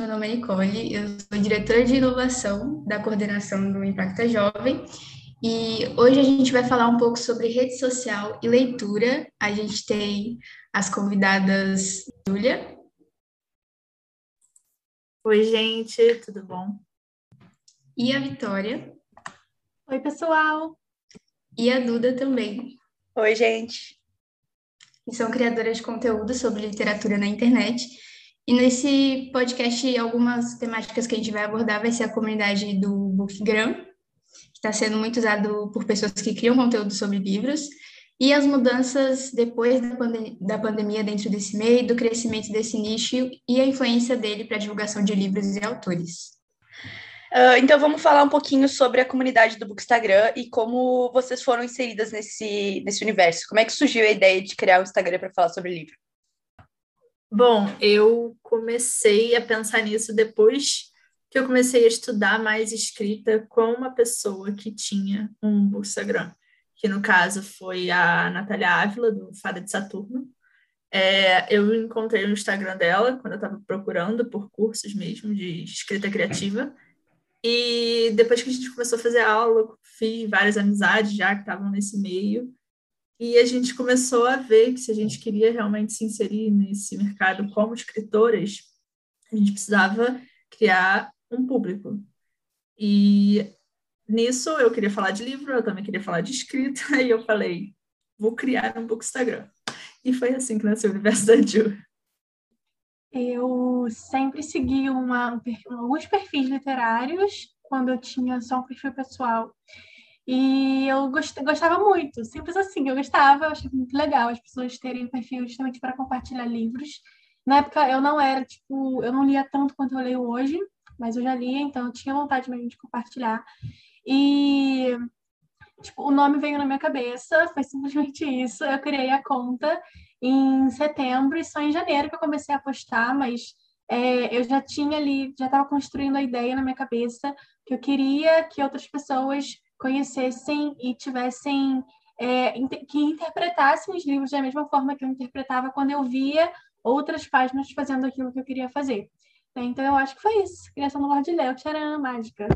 meu nome é Nicole, eu sou diretora de inovação da coordenação do Impacta Jovem e hoje a gente vai falar um pouco sobre rede social e leitura. A gente tem as convidadas Júlia. Oi, gente, tudo bom? E a Vitória. Oi, pessoal. E a Duda também. Oi, gente. E são criadoras de conteúdo sobre literatura na internet. E nesse podcast, algumas temáticas que a gente vai abordar vai ser a comunidade do Bookgram, está sendo muito usado por pessoas que criam conteúdo sobre livros, e as mudanças depois da, pandem da pandemia dentro desse meio, do crescimento desse nicho e a influência dele para a divulgação de livros e autores. Uh, então vamos falar um pouquinho sobre a comunidade do Bookstagram e como vocês foram inseridas nesse, nesse universo. Como é que surgiu a ideia de criar um Instagram para falar sobre livro? Bom, eu comecei a pensar nisso depois que eu comecei a estudar mais escrita com uma pessoa que tinha um Instagram, que no caso foi a Natália Ávila, do Fada de Saturno. É, eu encontrei o Instagram dela quando eu estava procurando por cursos mesmo de escrita criativa. E depois que a gente começou a fazer aula, fiz várias amizades já que estavam nesse meio. E a gente começou a ver que se a gente queria realmente se inserir nesse mercado como escritoras, a gente precisava criar um público. E nisso eu queria falar de livro, eu também queria falar de escrita, e eu falei, vou criar um Bookstagram. E foi assim que nasceu o universo da Ju. Eu sempre segui uma, alguns perfis literários quando eu tinha só um perfil pessoal. E eu gostava muito, simples assim, eu gostava, eu achei muito legal as pessoas terem perfil justamente para compartilhar livros. Na época eu não era, tipo, eu não lia tanto quanto eu leio hoje, mas eu já li, então eu tinha vontade mesmo de compartilhar. E tipo, o nome veio na minha cabeça, foi simplesmente isso. Eu criei a conta em setembro e só em janeiro que eu comecei a postar, mas é, eu já tinha ali, já estava construindo a ideia na minha cabeça que eu queria que outras pessoas conhecessem e tivessem é, que interpretassem os livros da mesma forma que eu interpretava quando eu via outras páginas fazendo aquilo que eu queria fazer. Então, eu acho que foi isso. Criação do Lorde Léo, tcharam, mágica.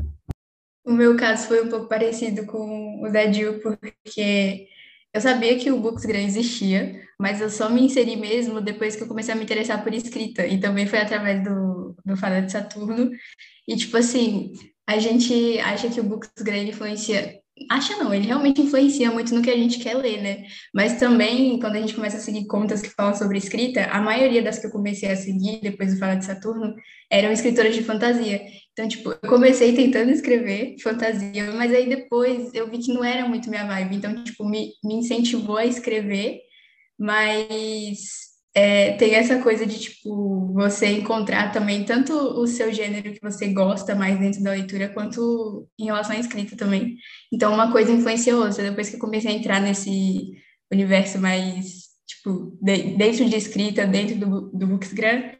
O meu caso foi um pouco parecido com o da Jill, porque eu sabia que o Booksgram existia, mas eu só me inseri mesmo depois que eu comecei a me interessar por escrita. E também foi através do, do Fala de Saturno. E, tipo assim, a gente acha que o Booksgram influencia Acha não, ele realmente influencia muito no que a gente quer ler, né? Mas também, quando a gente começa a seguir contas que falam sobre escrita, a maioria das que eu comecei a seguir depois do Fala de Saturno eram escritoras de fantasia. Então, tipo, eu comecei tentando escrever fantasia, mas aí depois eu vi que não era muito minha vibe. Então, tipo, me, me incentivou a escrever, mas é, tem essa coisa de, tipo, você encontrar também tanto o seu gênero que você gosta mais dentro da leitura, quanto em relação à escrita também. Então, uma coisa influencia a outra. Depois que eu comecei a entrar nesse universo mais, tipo, de, dentro de escrita, dentro do, do Booksgram,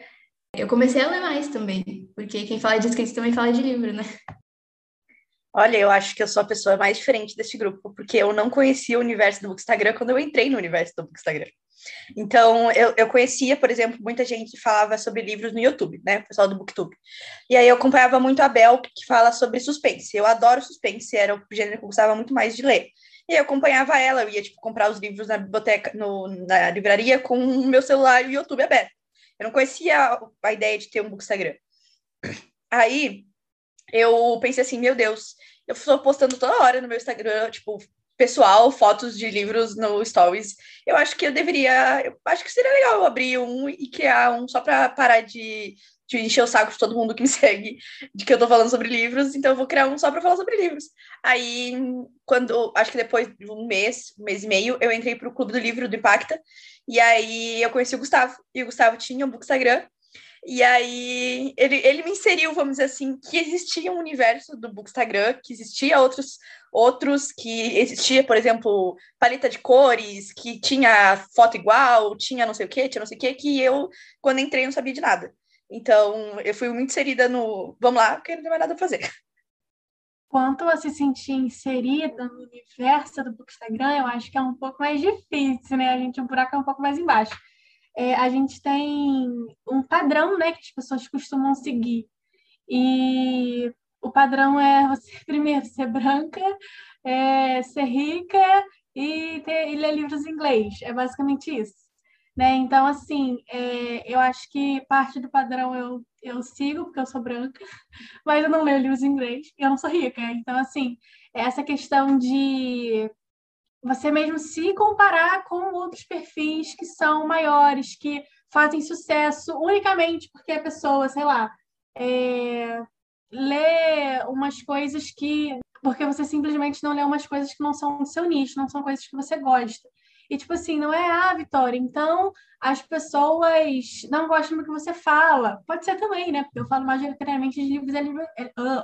eu comecei a ler mais também, porque quem fala de escrita também fala de livro, né? Olha, eu acho que eu sou a pessoa mais diferente desse grupo, porque eu não conhecia o universo do Bookstagram quando eu entrei no universo do Bookstagram. Então, eu, eu conhecia, por exemplo, muita gente que falava sobre livros no YouTube, né? O pessoal do Booktube. E aí eu acompanhava muito a Bel, que fala sobre suspense. Eu adoro suspense, era o gênero que eu gostava muito mais de ler. E eu acompanhava ela, eu ia, tipo, comprar os livros na biblioteca, no, na livraria com o meu celular e o YouTube aberto. Eu não conhecia a, a ideia de ter um Bookstagram. Aí, eu pensei assim, meu Deus, eu estou postando toda hora no meu Instagram, tipo, pessoal, fotos de livros no Stories. Eu acho que eu deveria, eu acho que seria legal abrir um e criar um só para parar de, de encher o saco de todo mundo que me segue de que eu tô falando sobre livros, então eu vou criar um só para falar sobre livros. Aí, quando, acho que depois de um mês, um mês e meio, eu entrei para o Clube do Livro do Impacta, e aí eu conheci o Gustavo, e o Gustavo tinha um Bookstagram, e aí ele, ele me inseriu, vamos dizer assim, que existia um universo do Bookstagram, que existia outros, outros, que existia, por exemplo, paleta de cores, que tinha foto igual, tinha não sei o que, tinha não sei o que, que eu, quando entrei, não sabia de nada. Então, eu fui muito inserida no vamos lá, porque não tem mais nada a fazer. Quanto a se sentir inserida no universo do Bookstagram, eu acho que é um pouco mais difícil, né? A gente, o buraco é um pouco mais embaixo é, a gente tem um padrão, né, que as pessoas costumam seguir. E o padrão é você, primeiro, ser branca, é, ser rica e, ter, e ler livros em inglês. É basicamente isso. Né? Então, assim, é, eu acho que parte do padrão eu, eu sigo, porque eu sou branca, mas eu não leio livros em inglês e eu não sou rica. Então, assim, essa questão de você mesmo se comparar com outros perfis que são maiores, que fazem sucesso unicamente porque a pessoa, sei lá, é, lê umas coisas que. Porque você simplesmente não lê umas coisas que não são do seu nicho, não são coisas que você gosta. E, tipo assim, não é, ah, Vitória, então as pessoas não gostam do que você fala. Pode ser também, né? Porque eu falo majoritariamente de livros LGBT. Uh.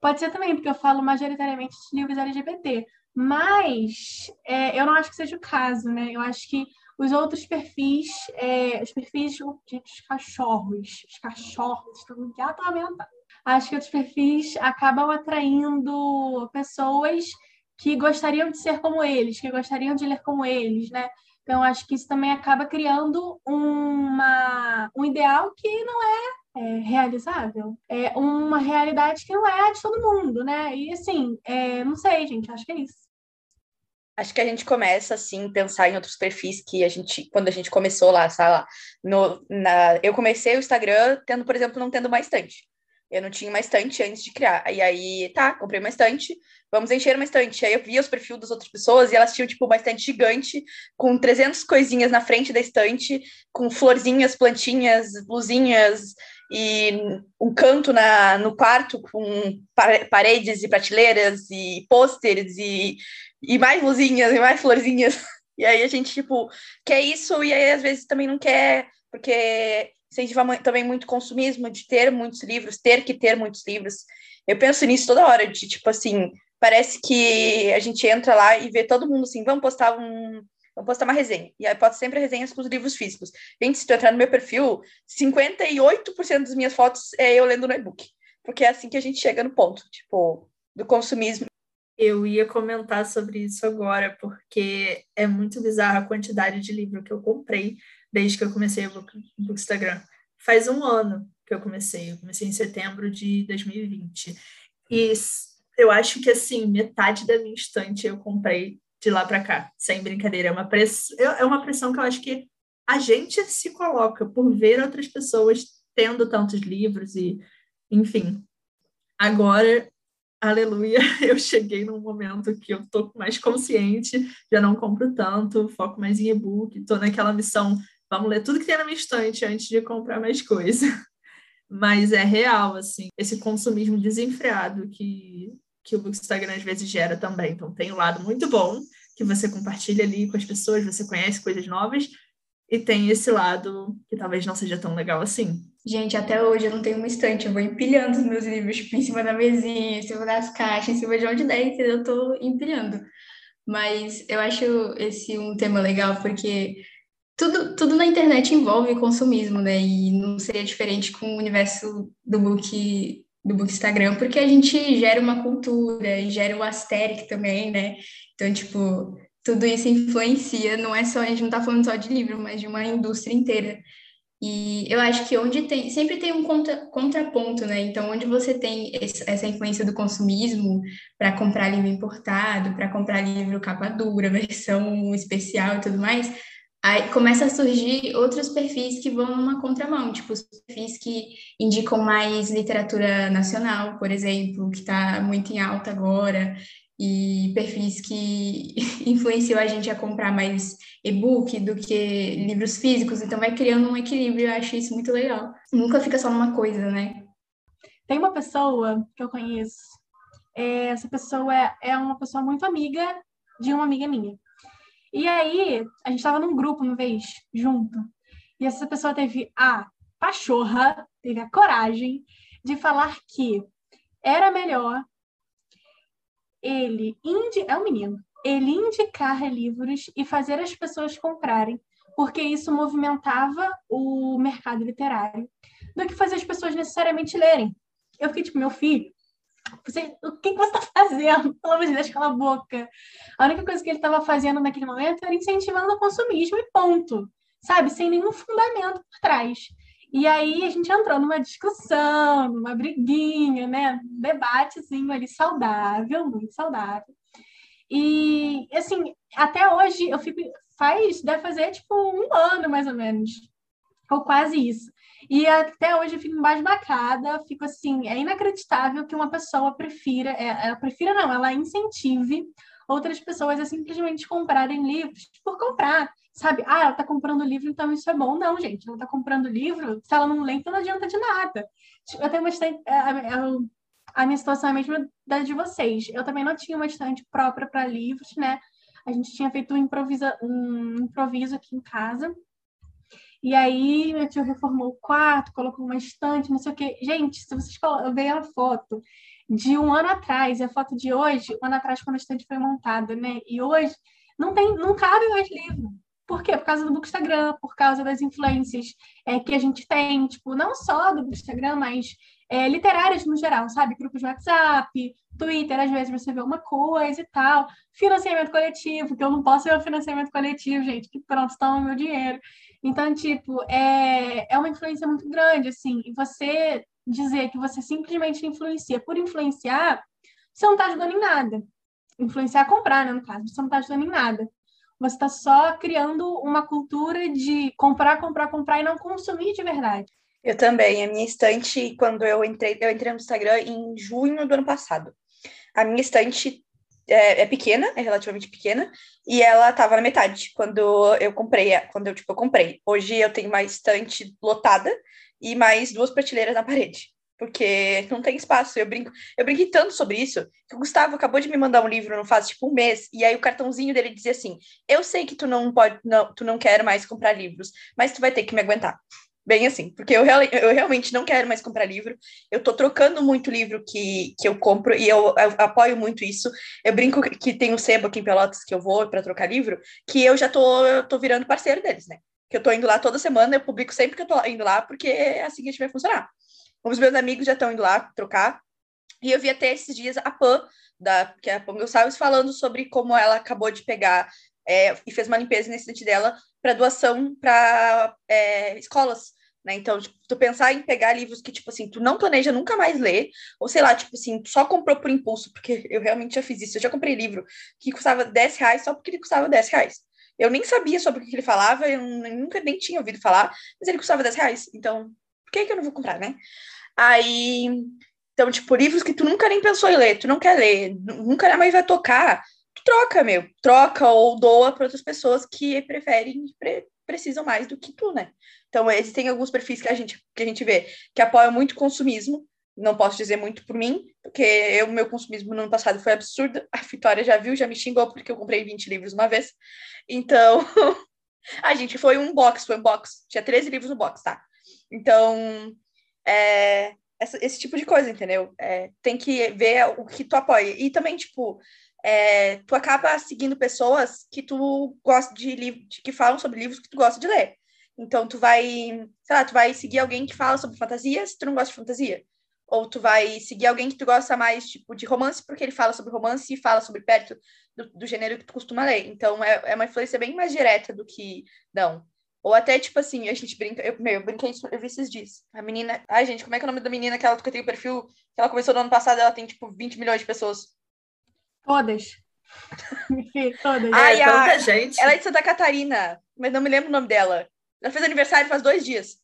Pode ser também, porque eu falo majoritariamente de livros LGBT. Mas é, eu não acho que seja o caso, né? Eu acho que os outros perfis, é, os perfis dos cachorros, os cachorros estão muito atormentados. Acho que outros perfis acabam atraindo pessoas que gostariam de ser como eles, que gostariam de ler como eles, né? Então, acho que isso também acaba criando uma, um ideal que não é, é realizável. É uma realidade que não é a de todo mundo, né? E, assim, é, não sei, gente, acho que é isso. Acho que a gente começa, assim, pensar em outros perfis que a gente, quando a gente começou lá, sabe lá, no, na, eu comecei o Instagram tendo, por exemplo, não tendo uma estante. Eu não tinha uma estante antes de criar. E aí, tá, comprei uma estante, vamos encher uma estante. Aí eu via os perfis das outras pessoas e elas tinham, tipo, uma estante gigante, com 300 coisinhas na frente da estante, com florzinhas, plantinhas, blusinhas, e um canto na, no quarto com paredes e prateleiras e pôsteres e, e mais luzinhas e mais florzinhas. E aí a gente, tipo, quer isso e aí às vezes também não quer, porque incentiva também muito consumismo, de ter muitos livros, ter que ter muitos livros. Eu penso nisso toda hora, de tipo assim, parece que a gente entra lá e vê todo mundo assim, vamos postar um. Vamos postar uma resenha. E aí posto sempre resenhas com os livros físicos. Gente, se tu entrar no meu perfil, 58% das minhas fotos é eu lendo no e-book. Porque é assim que a gente chega no ponto, tipo, do consumismo. Eu ia comentar sobre isso agora, porque é muito bizarra a quantidade de livro que eu comprei desde que eu comecei o Book, Bookstagram. Faz um ano que eu comecei, eu comecei em setembro de 2020. E eu acho que, assim, metade da minha estante eu comprei de lá para cá, sem brincadeira. É uma, press... é uma pressão que eu acho que a gente se coloca por ver outras pessoas tendo tantos livros e, enfim. Agora, aleluia, eu cheguei num momento que eu tô mais consciente, já não compro tanto, foco mais em e-book, tô naquela missão vamos ler tudo que tem na minha estante antes de comprar mais coisa. Mas é real, assim, esse consumismo desenfreado que, que o Instagram às vezes gera também. Então, tem o um lado muito bom, que você compartilha ali com as pessoas, você conhece coisas novas, e tem esse lado que talvez não seja tão legal assim. Gente, até hoje eu não tenho uma estante, eu vou empilhando os meus livros tipo, em cima da mesinha, em cima das caixas, em cima de onde der, eu tô empilhando. Mas eu acho esse um tema legal porque tudo, tudo na internet envolve consumismo, né? E não seria diferente com o universo do book do book Instagram, porque a gente gera uma cultura e gera o asteric também, né? Então, tipo, tudo isso influencia, não é só, a gente não tá falando só de livro, mas de uma indústria inteira. E eu acho que onde tem, sempre tem um contra, contraponto, né? Então, onde você tem esse, essa influência do consumismo para comprar livro importado, para comprar livro capa dura, versão especial e tudo mais, Aí começa a surgir outros perfis que vão numa contramão, tipo os perfis que indicam mais literatura nacional, por exemplo, que está muito em alta agora, e perfis que influenciam a gente a comprar mais e-book do que livros físicos, então vai criando um equilíbrio, eu acho isso muito legal. Nunca fica só numa coisa, né? Tem uma pessoa que eu conheço, é, essa pessoa é, é uma pessoa muito amiga de uma amiga minha. E aí, a gente estava num grupo uma vez, junto, e essa pessoa teve a pachorra, teve a coragem de falar que era melhor ele, indi é um menino, ele indicar livros e fazer as pessoas comprarem, porque isso movimentava o mercado literário, do que fazer as pessoas necessariamente lerem. Eu fiquei tipo, meu filho, você, o que, você está fazendo? Pelo amor de Deus, cala a boca. A única coisa que ele estava fazendo naquele momento era incentivando o consumismo e ponto. sabe, sem nenhum fundamento por trás. E aí a gente entrou numa discussão, numa briguinha, né? Um debatezinho ali saudável, muito saudável. E, assim, até hoje eu fico. Faz, deve fazer tipo um ano mais ou menos, ou quase isso. E até hoje eu fico embasbacada, fico assim, é inacreditável que uma pessoa prefira, é, ela prefira não, ela incentive outras pessoas a simplesmente comprarem livros por comprar, sabe? Ah, ela tá comprando livro, então isso é bom. Não, gente, ela tá comprando livro, se ela não lê, então não adianta de nada. Eu tenho bastante. É, a minha situação é a mesma da de vocês. Eu também não tinha uma estante própria para livros, né? A gente tinha feito um, improvisa, um improviso aqui em casa. E aí, meu tio reformou o quarto, colocou uma estante, não sei o quê. Gente, se vocês verem a foto de um ano atrás e a foto de hoje, um ano atrás, quando a estante foi montada, né? E hoje, não tem, não cabe mais livro. Por quê? Por causa do Bookstagram, por causa das influências é, que a gente tem, tipo, não só do Bookstagram, mas é, literárias no geral, sabe? Grupos de WhatsApp, Twitter, às vezes você vê uma coisa e tal. Financiamento coletivo, que eu não posso ver o financiamento coletivo, gente, que pronto, toma meu dinheiro. Então, tipo, é, é uma influência muito grande, assim, e você dizer que você simplesmente influencia por influenciar, você não está ajudando em nada. Influenciar a comprar, né, no caso, você não está ajudando em nada. Você está só criando uma cultura de comprar, comprar, comprar e não consumir de verdade. Eu também. A minha estante, quando eu entrei, eu entrei no Instagram em junho do ano passado. A minha estante é, é pequena, é relativamente pequena, e ela estava na metade quando eu comprei, quando eu tipo eu comprei. Hoje eu tenho uma estante lotada e mais duas prateleiras na parede porque não tem espaço. Eu brinco, eu brinquei tanto sobre isso que o Gustavo acabou de me mandar um livro não faz tipo um mês, e aí o cartãozinho dele dizia assim: "Eu sei que tu não pode, não, tu não quer mais comprar livros, mas tu vai ter que me aguentar". Bem assim, porque eu, eu realmente não quero mais comprar livro. Eu tô trocando muito livro que, que eu compro e eu, eu apoio muito isso. Eu brinco que tem o sebo aqui em Pelotas que eu vou para trocar livro, que eu já tô, eu tô virando parceiro deles, né? Que eu tô indo lá toda semana, eu publico sempre que eu tô indo lá, porque é assim que a gente vai funcionar. Os meus amigos já estão indo lá trocar. E eu vi até esses dias a Pan, da, que é a Pan Gonçalves, falando sobre como ela acabou de pegar é, e fez uma limpeza nesse estante dela para doação para é, escolas. Né? Então, tipo, tu pensar em pegar livros que, tipo assim, tu não planeja nunca mais ler, ou sei lá, tipo assim, tu só comprou por impulso, porque eu realmente já fiz isso. Eu já comprei livro que custava 10 reais só porque ele custava 10 reais. Eu nem sabia sobre o que ele falava, eu nunca nem tinha ouvido falar, mas ele custava 10 reais. Então, por que, que eu não vou comprar, né? Aí, então, tipo, livros que tu nunca nem pensou em ler, tu não quer ler, nunca mais vai tocar, troca, meu. Troca ou doa para outras pessoas que preferem, pre precisam mais do que tu, né? Então, existem alguns perfis que a gente, que a gente vê que apoiam muito o consumismo, não posso dizer muito por mim, porque o meu consumismo no ano passado foi absurdo. A Vitória já viu, já me xingou porque eu comprei 20 livros uma vez. Então, a gente foi um box, foi um box. Tinha 13 livros no box, tá? Então, é, essa, esse tipo de coisa, entendeu? É, tem que ver o que tu apoia. E também, tipo, é, tu acaba seguindo pessoas que tu gosta de livros, que falam sobre livros que tu gosta de ler. Então, tu vai, sei lá, tu vai seguir alguém que fala sobre fantasia se tu não gosta de fantasia. Ou tu vai seguir alguém que tu gosta mais, tipo, de romance, porque ele fala sobre romance e fala sobre perto do, do gênero que tu costuma ler. Então, é, é uma influência bem mais direta do que, não, ou até, tipo assim, a gente brinca. Eu, meu, eu brinquei eu vi esses dias. A menina. Ai, gente, como é que é o nome da menina que ela que tem o perfil? Que ela começou no ano passado, ela tem, tipo, 20 milhões de pessoas. Todas. Todas. Ai, é, a... gente. Ela é de Santa Catarina, mas não me lembro o nome dela. Ela fez aniversário faz dois dias.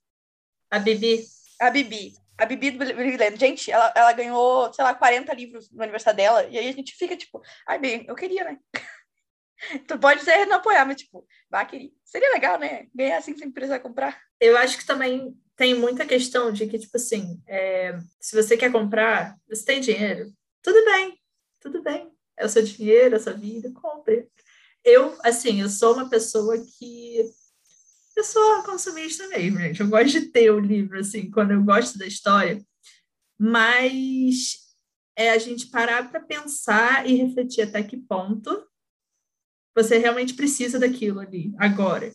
A Bibi. A Bibi. A Bibi do Brilhante. Gente, ela, ela ganhou, sei lá, 40 livros no aniversário dela. E aí a gente fica, tipo, ai, bem, eu queria, né? tu pode ser não apoiar, mas tipo, vá querer. Seria legal, né? Ganhar assim sem precisar comprar. Eu acho que também tem muita questão de que, tipo assim, é, se você quer comprar, você tem dinheiro, tudo bem, tudo bem. É o seu dinheiro, é a sua vida, compre. Eu, assim, eu sou uma pessoa que. Eu sou consumista mesmo, gente. Eu gosto de ter o livro, assim, quando eu gosto da história. Mas é a gente parar para pensar e refletir até que ponto você realmente precisa daquilo ali, agora.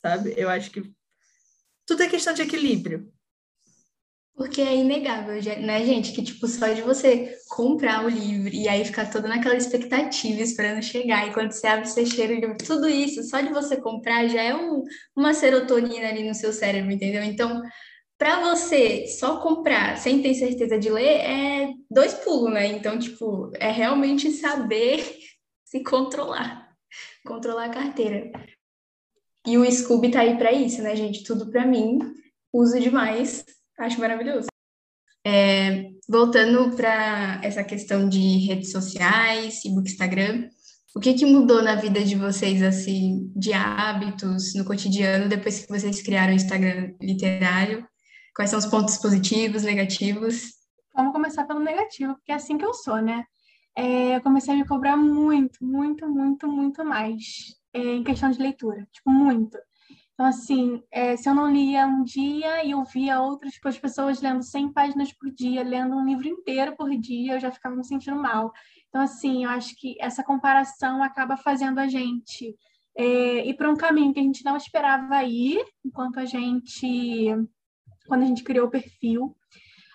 Sabe? Eu acho que tudo é questão de equilíbrio. Porque é inegável, né, gente? Que, tipo, só de você comprar o livro e aí ficar toda naquela expectativa, esperando chegar, e quando você abre, você cheira o livro, tudo isso, só de você comprar já é um, uma serotonina ali no seu cérebro, entendeu? Então, para você só comprar sem ter certeza de ler, é dois pulos, né? Então, tipo, é realmente saber se controlar, controlar a carteira. E o Scooby tá aí para isso, né, gente? Tudo para mim, uso demais Acho maravilhoso. É, voltando para essa questão de redes sociais, Facebook, Instagram, o que, que mudou na vida de vocês, assim, de hábitos no cotidiano, depois que vocês criaram o Instagram literário? Quais são os pontos positivos, negativos? Vamos começar pelo negativo, porque é assim que eu sou, né? É, eu comecei a me cobrar muito, muito, muito, muito mais é, em questão de leitura. Tipo, muito. Então, assim, é, se eu não lia um dia e eu via outras tipo, as pessoas lendo 100 páginas por dia, lendo um livro inteiro por dia, eu já ficava me sentindo mal. Então, assim, eu acho que essa comparação acaba fazendo a gente é, ir para um caminho que a gente não esperava ir, enquanto a gente, quando a gente criou o perfil.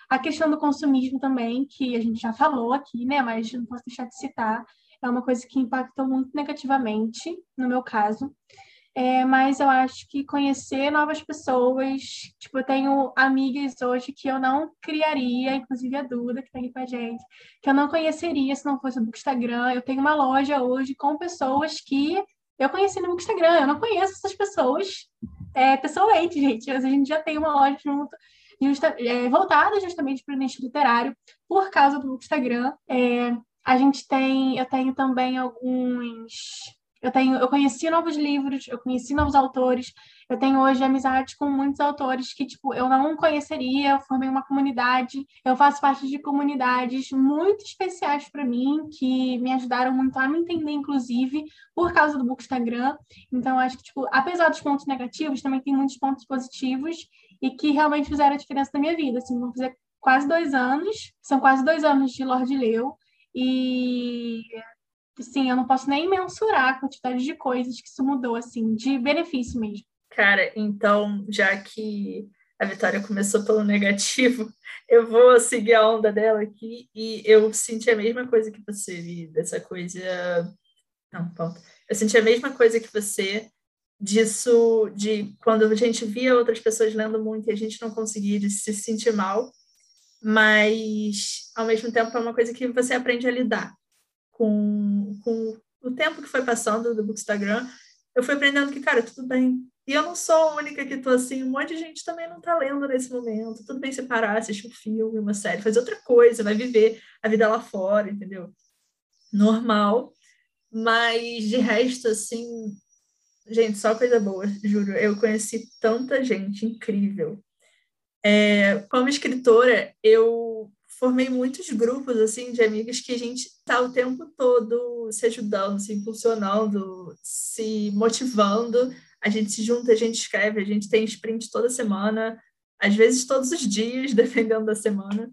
A questão do consumismo também, que a gente já falou aqui, né, mas não posso deixar de citar, é uma coisa que impactou muito negativamente, no meu caso. É, mas eu acho que conhecer novas pessoas, tipo, eu tenho amigas hoje que eu não criaria, inclusive a Duda, que está aqui com a gente, que eu não conheceria se não fosse o Instagram. Eu tenho uma loja hoje com pessoas que eu conheci no Instagram, eu não conheço essas pessoas é, pessoalmente, gente. A gente já tem uma loja junto, justa, é, voltada justamente para o nicho literário por causa do Instagram. É, a gente tem, eu tenho também alguns eu tenho, eu conheci novos livros, eu conheci novos autores. Eu tenho hoje amizade com muitos autores que tipo eu não conheceria. Eu formei uma comunidade. Eu faço parte de comunidades muito especiais para mim que me ajudaram muito a me entender, inclusive por causa do Bookstagram. Então acho que tipo apesar dos pontos negativos, também tem muitos pontos positivos e que realmente fizeram a diferença na minha vida. Assim, vou fazer quase dois anos. São quase dois anos de Lorde Leu. E Sim, eu não posso nem mensurar a quantidade de coisas que isso mudou, assim, de benefício mesmo. Cara, então, já que a Vitória começou pelo negativo, eu vou seguir a onda dela aqui e eu senti a mesma coisa que você, Vi, dessa coisa. Não, ponto. Eu senti a mesma coisa que você disso, de quando a gente via outras pessoas lendo muito e a gente não conseguia de se sentir mal, mas ao mesmo tempo é uma coisa que você aprende a lidar com, com o tempo que foi passando do Bookstagram, eu fui aprendendo que, cara, tudo bem. E eu não sou a única que tô assim, um monte de gente também não tá lendo nesse momento. Tudo bem separar, assistir um filme, uma série, fazer outra coisa, vai viver a vida lá fora, entendeu? Normal. Mas de resto, assim, gente, só coisa boa, juro. Eu conheci tanta gente incrível. É, como escritora, eu formei muitos grupos assim de amigas que a gente está o tempo todo se ajudando, se impulsionando, se motivando. A gente se junta, a gente escreve, a gente tem sprint toda semana, às vezes todos os dias, dependendo da semana.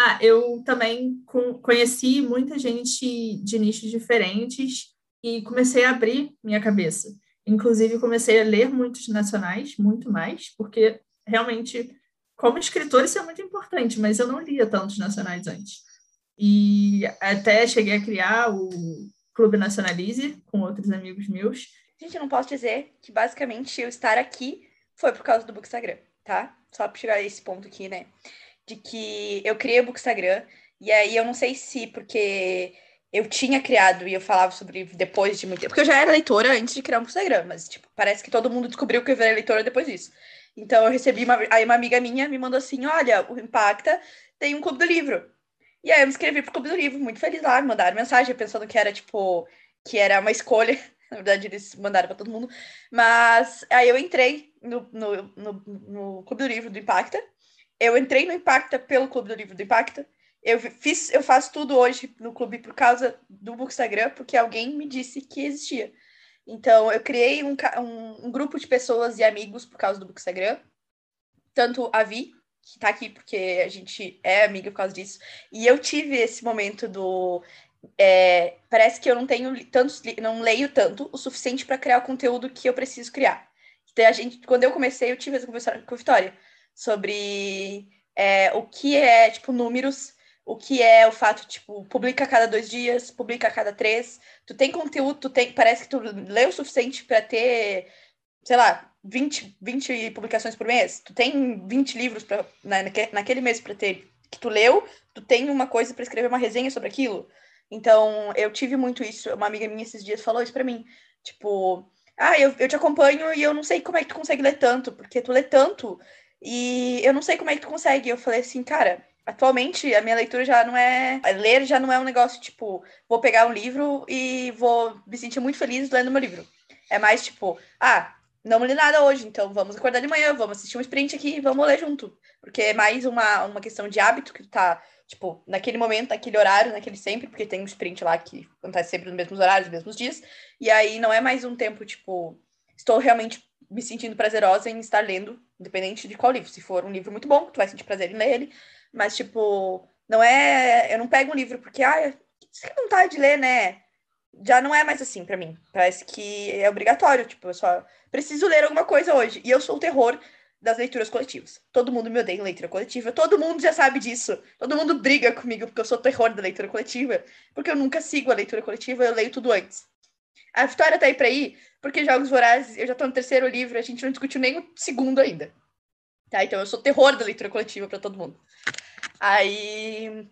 Ah, eu também conheci muita gente de nichos diferentes e comecei a abrir minha cabeça. Inclusive, comecei a ler muitos nacionais, muito mais, porque realmente como escritor, isso é muito importante, mas eu não lia tantos nacionais antes. E até cheguei a criar o Clube Nacionalize com outros amigos meus. Gente, eu não posso dizer que basicamente eu estar aqui foi por causa do Bookstagram, tá? Só para chegar a esse ponto aqui, né? De que eu criei o Bookstagram e aí eu não sei se porque eu tinha criado e eu falava sobre depois de muito tempo. Porque eu já era leitora antes de criar um Bookstagram, mas tipo, parece que todo mundo descobriu que eu era leitora depois disso. Então eu recebi uma, aí uma amiga minha me mandou assim, olha, o Impacta tem um clube do livro. E aí eu me inscrevi pro clube do livro, muito feliz lá, me mandaram mensagem pensando que era tipo que era uma escolha. Na verdade, eles mandaram para todo mundo. Mas aí eu entrei no, no, no, no Clube do Livro do Impacta. Eu entrei no Impacta pelo Clube do Livro do Impacta. Eu fiz, eu faço tudo hoje no clube por causa do Bookstagram, porque alguém me disse que existia. Então, eu criei um, um, um, grupo de pessoas e amigos por causa do Bookstagram. Tanto a Vi, que tá aqui porque a gente é amiga por causa disso, e eu tive esse momento do. É, parece que eu não tenho tantos, não leio tanto o suficiente para criar o conteúdo que eu preciso criar. Então, a gente, quando eu comecei, eu tive essa conversa com a Vitória sobre é, o que é, tipo, números, o que é o fato, tipo, publica a cada dois dias, publica a cada três. Tu tem conteúdo, tu tem, parece que tu lê o suficiente para ter, sei lá, 20, 20 publicações por mês. Tu tem 20 livros pra, na, naquele mês para ter que tu leu, tu tem uma coisa para escrever uma resenha sobre aquilo. Então, eu tive muito isso. Uma amiga minha esses dias falou isso para mim. Tipo, ah, eu, eu te acompanho e eu não sei como é que tu consegue ler tanto, porque tu lê tanto e eu não sei como é que tu consegue. Eu falei assim, cara, atualmente a minha leitura já não é. Ler já não é um negócio tipo, vou pegar um livro e vou me sentir muito feliz lendo meu livro. É mais tipo, ah, não li nada hoje, então vamos acordar de manhã, vamos assistir um sprint aqui e vamos ler junto. Porque é mais uma, uma questão de hábito que tá, tipo, naquele momento, naquele horário, naquele sempre, porque tem um sprint lá que acontece sempre nos mesmos horários, nos mesmos dias. E aí não é mais um tempo, tipo, estou realmente me sentindo prazerosa em estar lendo, independente de qual livro. Se for um livro muito bom, tu vai sentir prazer em ler ele. Mas, tipo, não é. Eu não pego um livro porque, ah, tem vontade de ler, né? Já não é mais assim para mim. Parece que é obrigatório. Tipo, eu só preciso ler alguma coisa hoje. E eu sou o terror das leituras coletivas. Todo mundo me odeia em leitura coletiva. Todo mundo já sabe disso. Todo mundo briga comigo porque eu sou o terror da leitura coletiva. Porque eu nunca sigo a leitura coletiva, eu leio tudo antes. A Vitória tá aí pra ir, porque Jogos Vorazes, eu já tô no terceiro livro, a gente não discutiu nem o segundo ainda. Tá? Então eu sou terror da leitura coletiva para todo mundo. Aí.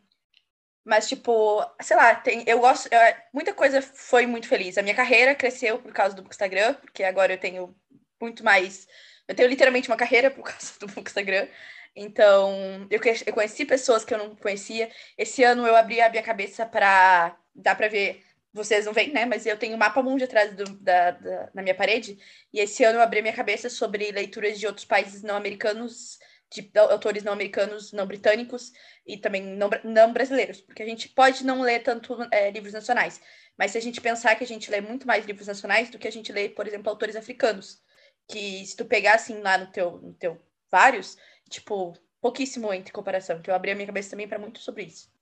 Mas, tipo, sei lá, tem, eu gosto. Eu, muita coisa foi muito feliz. A minha carreira cresceu por causa do Instagram, porque agora eu tenho muito mais. Eu tenho literalmente uma carreira por causa do Instagram. Então, eu, eu conheci pessoas que eu não conhecia. Esse ano eu abri a minha cabeça para. Dá para ver vocês não veem, né? Mas eu tenho um mapa mundo atrás do, da, da, na minha parede. E esse ano eu abri minha cabeça sobre leituras de outros países não americanos, de autores não americanos, não britânicos e também não, não brasileiros. Porque a gente pode não ler tanto é, livros nacionais. Mas se a gente pensar que a gente lê muito mais livros nacionais do que a gente lê, por exemplo, autores africanos. Que se tu pegar assim lá no teu, no teu vários, tipo, pouquíssimo entre comparação. Então eu abri a minha cabeça também para muito sobre isso.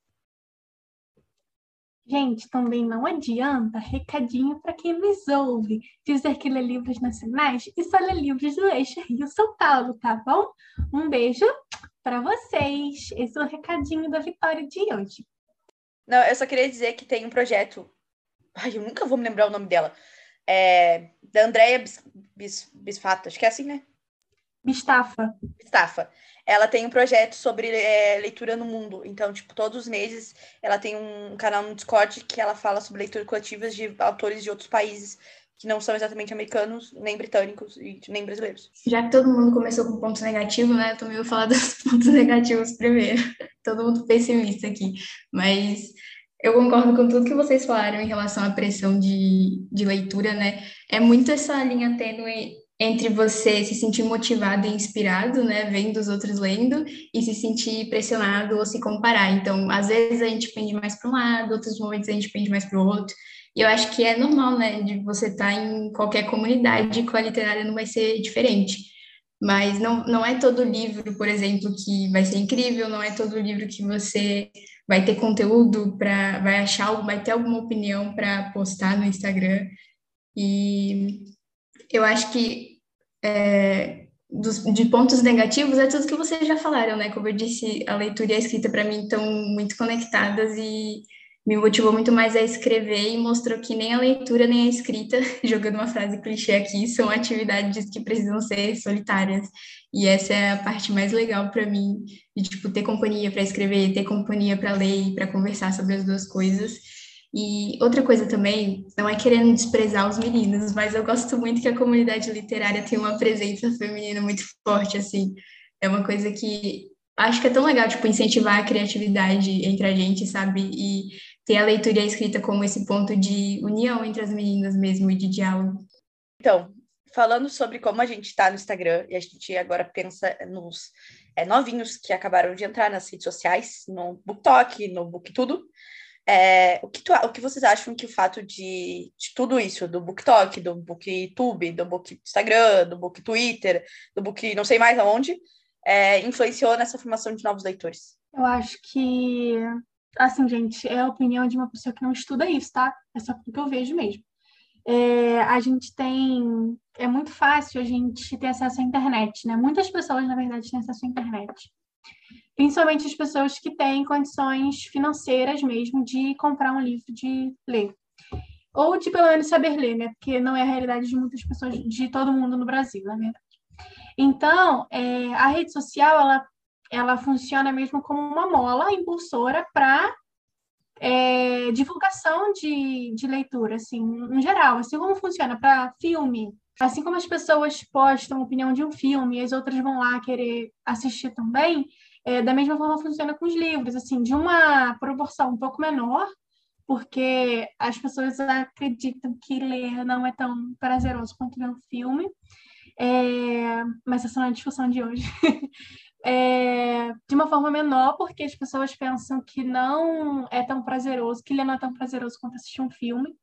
Gente, também não adianta, recadinho para quem nos ouve, dizer que lê livros nacionais e só lê livros do eixo Rio-São Paulo, tá bom? Um beijo para vocês. Esse é o recadinho da Vitória de hoje. Não, eu só queria dizer que tem um projeto. Ai, eu nunca vou me lembrar o nome dela. É, da Andrea Bis, Bis, Bisfato, acho que é assim, né? Bistafa. Bistafa ela tem um projeto sobre é, leitura no mundo. Então, tipo, todos os meses ela tem um canal no Discord que ela fala sobre leituras coletivas de autores de outros países que não são exatamente americanos, nem britânicos e nem brasileiros. Já que todo mundo começou com pontos negativos, né? Eu também vou falar dos pontos negativos primeiro. todo mundo pessimista aqui. Mas eu concordo com tudo que vocês falaram em relação à pressão de, de leitura, né? É muito essa linha tênue entre você se sentir motivado e inspirado, né, vendo os outros lendo, e se sentir pressionado ou se comparar. Então, às vezes a gente pende mais para um lado, outros momentos a gente pende mais para o outro. E eu acho que é normal, né, de você estar tá em qualquer comunidade, com a literária não vai ser diferente. Mas não, não é todo livro, por exemplo, que vai ser incrível, não é todo livro que você vai ter conteúdo para, vai achar, vai ter alguma opinião para postar no Instagram. E eu acho que é, dos, de pontos negativos é tudo que vocês já falaram, né? Como eu disse, a leitura e a escrita para mim estão muito conectadas e me motivou muito mais a escrever e mostrou que nem a leitura nem a escrita, jogando uma frase clichê aqui, são atividades que precisam ser solitárias. E essa é a parte mais legal para mim, de tipo ter companhia para escrever, ter companhia para ler e para conversar sobre as duas coisas. E outra coisa também, não é querendo desprezar os meninos, mas eu gosto muito que a comunidade literária tem uma presença feminina muito forte, assim. É uma coisa que acho que é tão legal, tipo, incentivar a criatividade entre a gente, sabe? E ter a leitura e a escrita como esse ponto de união entre as meninas mesmo e de diálogo. Então, falando sobre como a gente está no Instagram, e a gente agora pensa nos é, novinhos que acabaram de entrar nas redes sociais, no BookTok, no BookTudo, é, o, que tu, o que vocês acham que o fato de, de tudo isso, do BookTok, do BookTube, do Book Instagram, do Book Twitter, do Book não sei mais aonde, é, influenciou nessa formação de novos leitores? Eu acho que, assim, gente, é a opinião de uma pessoa que não estuda isso, tá? É só porque eu vejo mesmo. É, a gente tem. É muito fácil a gente ter acesso à internet, né? Muitas pessoas, na verdade, têm acesso à internet. Principalmente as pessoas que têm condições financeiras mesmo de comprar um livro de ler. Ou de pelo menos saber ler, né? Porque não é a realidade de muitas pessoas, de todo mundo no Brasil, na verdade. Então, é, a rede social, ela, ela funciona mesmo como uma mola impulsora para é, divulgação de, de leitura, assim, em geral. Assim como funciona para filme, assim como as pessoas postam a opinião de um filme e as outras vão lá querer assistir também, é, da mesma forma funciona com os livros, assim, de uma proporção um pouco menor, porque as pessoas acreditam que ler não é tão prazeroso quanto ver um filme. É, mas essa não é a discussão de hoje. É, de uma forma menor, porque as pessoas pensam que não é tão prazeroso, que ler não é tão prazeroso quanto assistir um filme,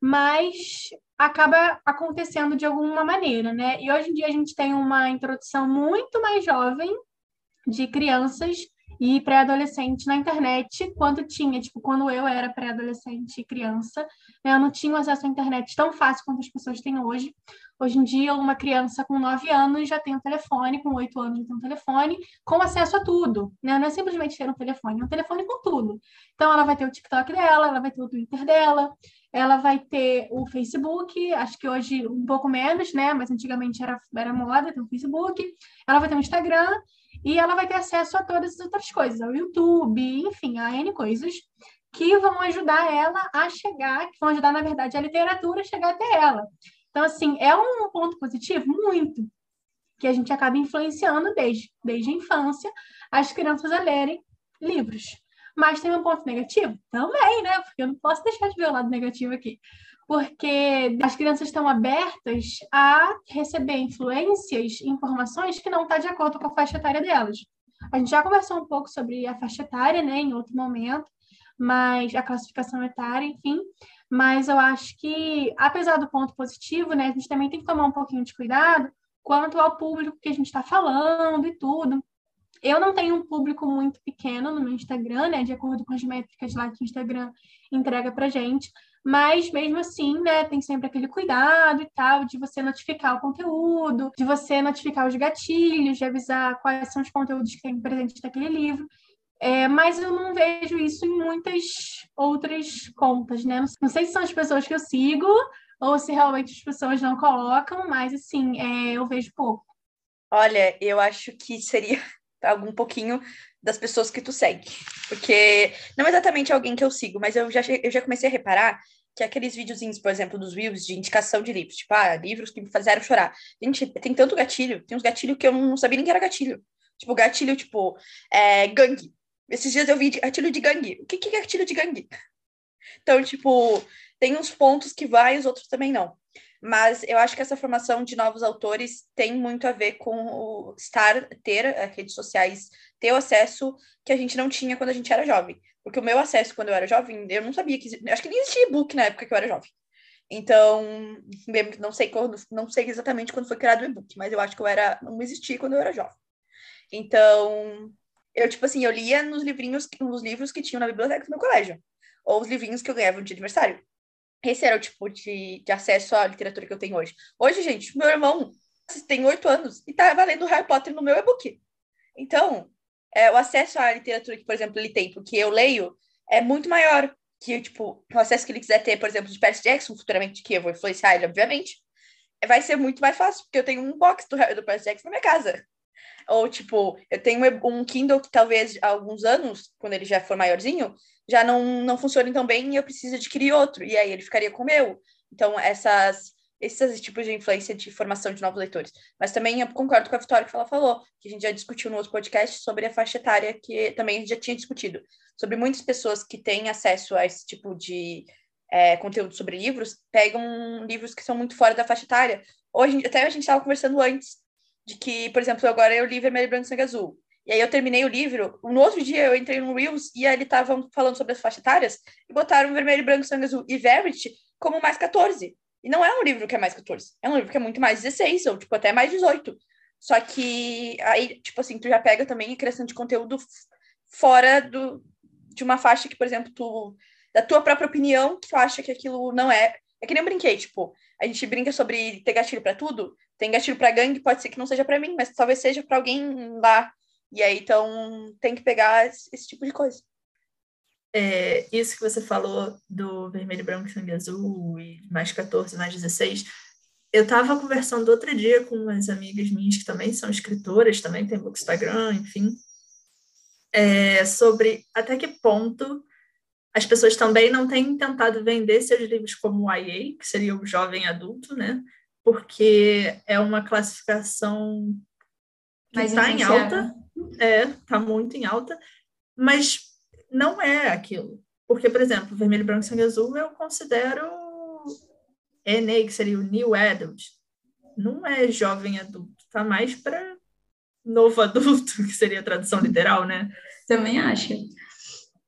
mas acaba acontecendo de alguma maneira, né? E hoje em dia a gente tem uma introdução muito mais jovem de crianças e pré-adolescente na internet quando tinha, tipo, quando eu era pré-adolescente e criança, né, eu não tinha acesso à internet tão fácil quanto as pessoas têm hoje. Hoje em dia, uma criança com 9 anos já tem um telefone, com 8 anos já tem um telefone, com acesso a tudo, né? Não é simplesmente ter um telefone, é um telefone com tudo. Então, ela vai ter o TikTok dela, ela vai ter o Twitter dela, ela vai ter o Facebook, acho que hoje um pouco menos, né? Mas antigamente era, era moda ter o Facebook. Ela vai ter o Instagram e ela vai ter acesso a todas as outras coisas, ao YouTube, enfim, a N coisas que vão ajudar ela a chegar, que vão ajudar, na verdade, a literatura a chegar até ela. Então, assim, é um ponto positivo? Muito. Que a gente acaba influenciando desde, desde a infância as crianças a lerem livros. Mas tem um ponto negativo? Também, né? Porque eu não posso deixar de ver o lado negativo aqui porque as crianças estão abertas a receber influências, informações que não estão tá de acordo com a faixa etária delas. A gente já conversou um pouco sobre a faixa etária, né, em outro momento, mas a classificação etária, enfim. Mas eu acho que, apesar do ponto positivo, né, a gente também tem que tomar um pouquinho de cuidado quanto ao público que a gente está falando e tudo. Eu não tenho um público muito pequeno no meu Instagram, né, de acordo com as métricas lá que o Instagram entrega para gente, mas mesmo assim, né, tem sempre aquele cuidado e tal, de você notificar o conteúdo, de você notificar os gatilhos, de avisar quais são os conteúdos que tem presente naquele livro. É, mas eu não vejo isso em muitas outras contas, né? Não sei se são as pessoas que eu sigo ou se realmente as pessoas não colocam, mas assim, é, eu vejo pouco. Olha, eu acho que seria algum pouquinho das pessoas que tu segue. Porque não é exatamente alguém que eu sigo, mas eu já, eu já comecei a reparar que aqueles videozinhos, por exemplo, dos Reels de indicação de livros, tipo, ah, livros que me fizeram chorar. Gente, tem tanto gatilho, tem uns gatilhos que eu não sabia nem que era gatilho. Tipo, gatilho, tipo, é, gangue. Esses dias eu vi gatilho de gangue. O que, que é gatilho de gangue? Então, tipo, tem uns pontos que vai, os outros também não. Mas eu acho que essa formação de novos autores tem muito a ver com o estar, ter uh, redes sociais, ter o acesso que a gente não tinha quando a gente era jovem. Porque o meu acesso quando eu era jovem, eu não sabia que. Acho que nem existia e-book na época que eu era jovem. Então, não sei quando, não sei exatamente quando foi criado o e-book, mas eu acho que eu era. não existia quando eu era jovem. Então, eu, tipo assim, eu lia nos livrinhos, nos livros que tinham na biblioteca do meu colégio. Ou os livrinhos que eu ganhava de aniversário. Esse era o tipo de, de acesso à literatura que eu tenho hoje. Hoje, gente, meu irmão tem oito anos e tá valendo Harry Potter no meu e-book. Então, é, o acesso à literatura que, por exemplo, ele tem, porque eu leio, é muito maior que, tipo, o acesso que ele quiser ter, por exemplo, de Percy Jackson, futuramente, que eu vou influenciar ele, obviamente, vai ser muito mais fácil, porque eu tenho um box do, do Percy Jackson na minha casa. Ou, tipo, eu tenho um Kindle que talvez há alguns anos, quando ele já for maiorzinho, já não, não funcione tão bem e eu preciso adquirir outro. E aí ele ficaria com o meu. Então, essas, esses tipos de influência de formação de novos leitores. Mas também eu concordo com a Vitória que ela falou, que a gente já discutiu no outro podcast sobre a faixa etária, que também a gente já tinha discutido. Sobre muitas pessoas que têm acesso a esse tipo de é, conteúdo sobre livros, pegam livros que são muito fora da faixa etária. Hoje, até a gente estava conversando antes de que, por exemplo, agora eu li Vermelho, Branco e Sangue Azul. E aí eu terminei o livro, no outro dia eu entrei no Reels e aí ele estavam falando sobre as faixas etárias e botaram Vermelho, Branco, Sangue Azul e Verity como mais 14. E não é um livro que é mais 14, é um livro que é muito mais 16, ou tipo até mais 18. Só que aí, tipo assim, tu já pega também criação de conteúdo fora do, de uma faixa que, por exemplo, tu, da tua própria opinião, que tu acha que aquilo não é. É que nem eu brinquei, tipo, a gente brinca sobre ter gatilho para tudo, tem gatilho para gangue, pode ser que não seja para mim, mas talvez seja para alguém lá E aí, então, tem que pegar esse, tipo de coisa. É, isso que você falou do vermelho, branco sangue azul, e mais 14, mais 16, eu estava conversando outro dia com umas amigas minhas que também são escritoras, também tem Bookstagram, enfim, é, sobre até que ponto as pessoas também não têm tentado vender seus livros como YA, que seria o jovem adulto, né? Porque é uma classificação que está em alta, é, está muito em alta, mas não é aquilo. Porque, por exemplo, Vermelho, Branco e Sangue Azul eu considero NA, que seria o New Adult. Não é jovem adulto, tá mais para novo adulto, que seria a tradução literal, né? Também acho.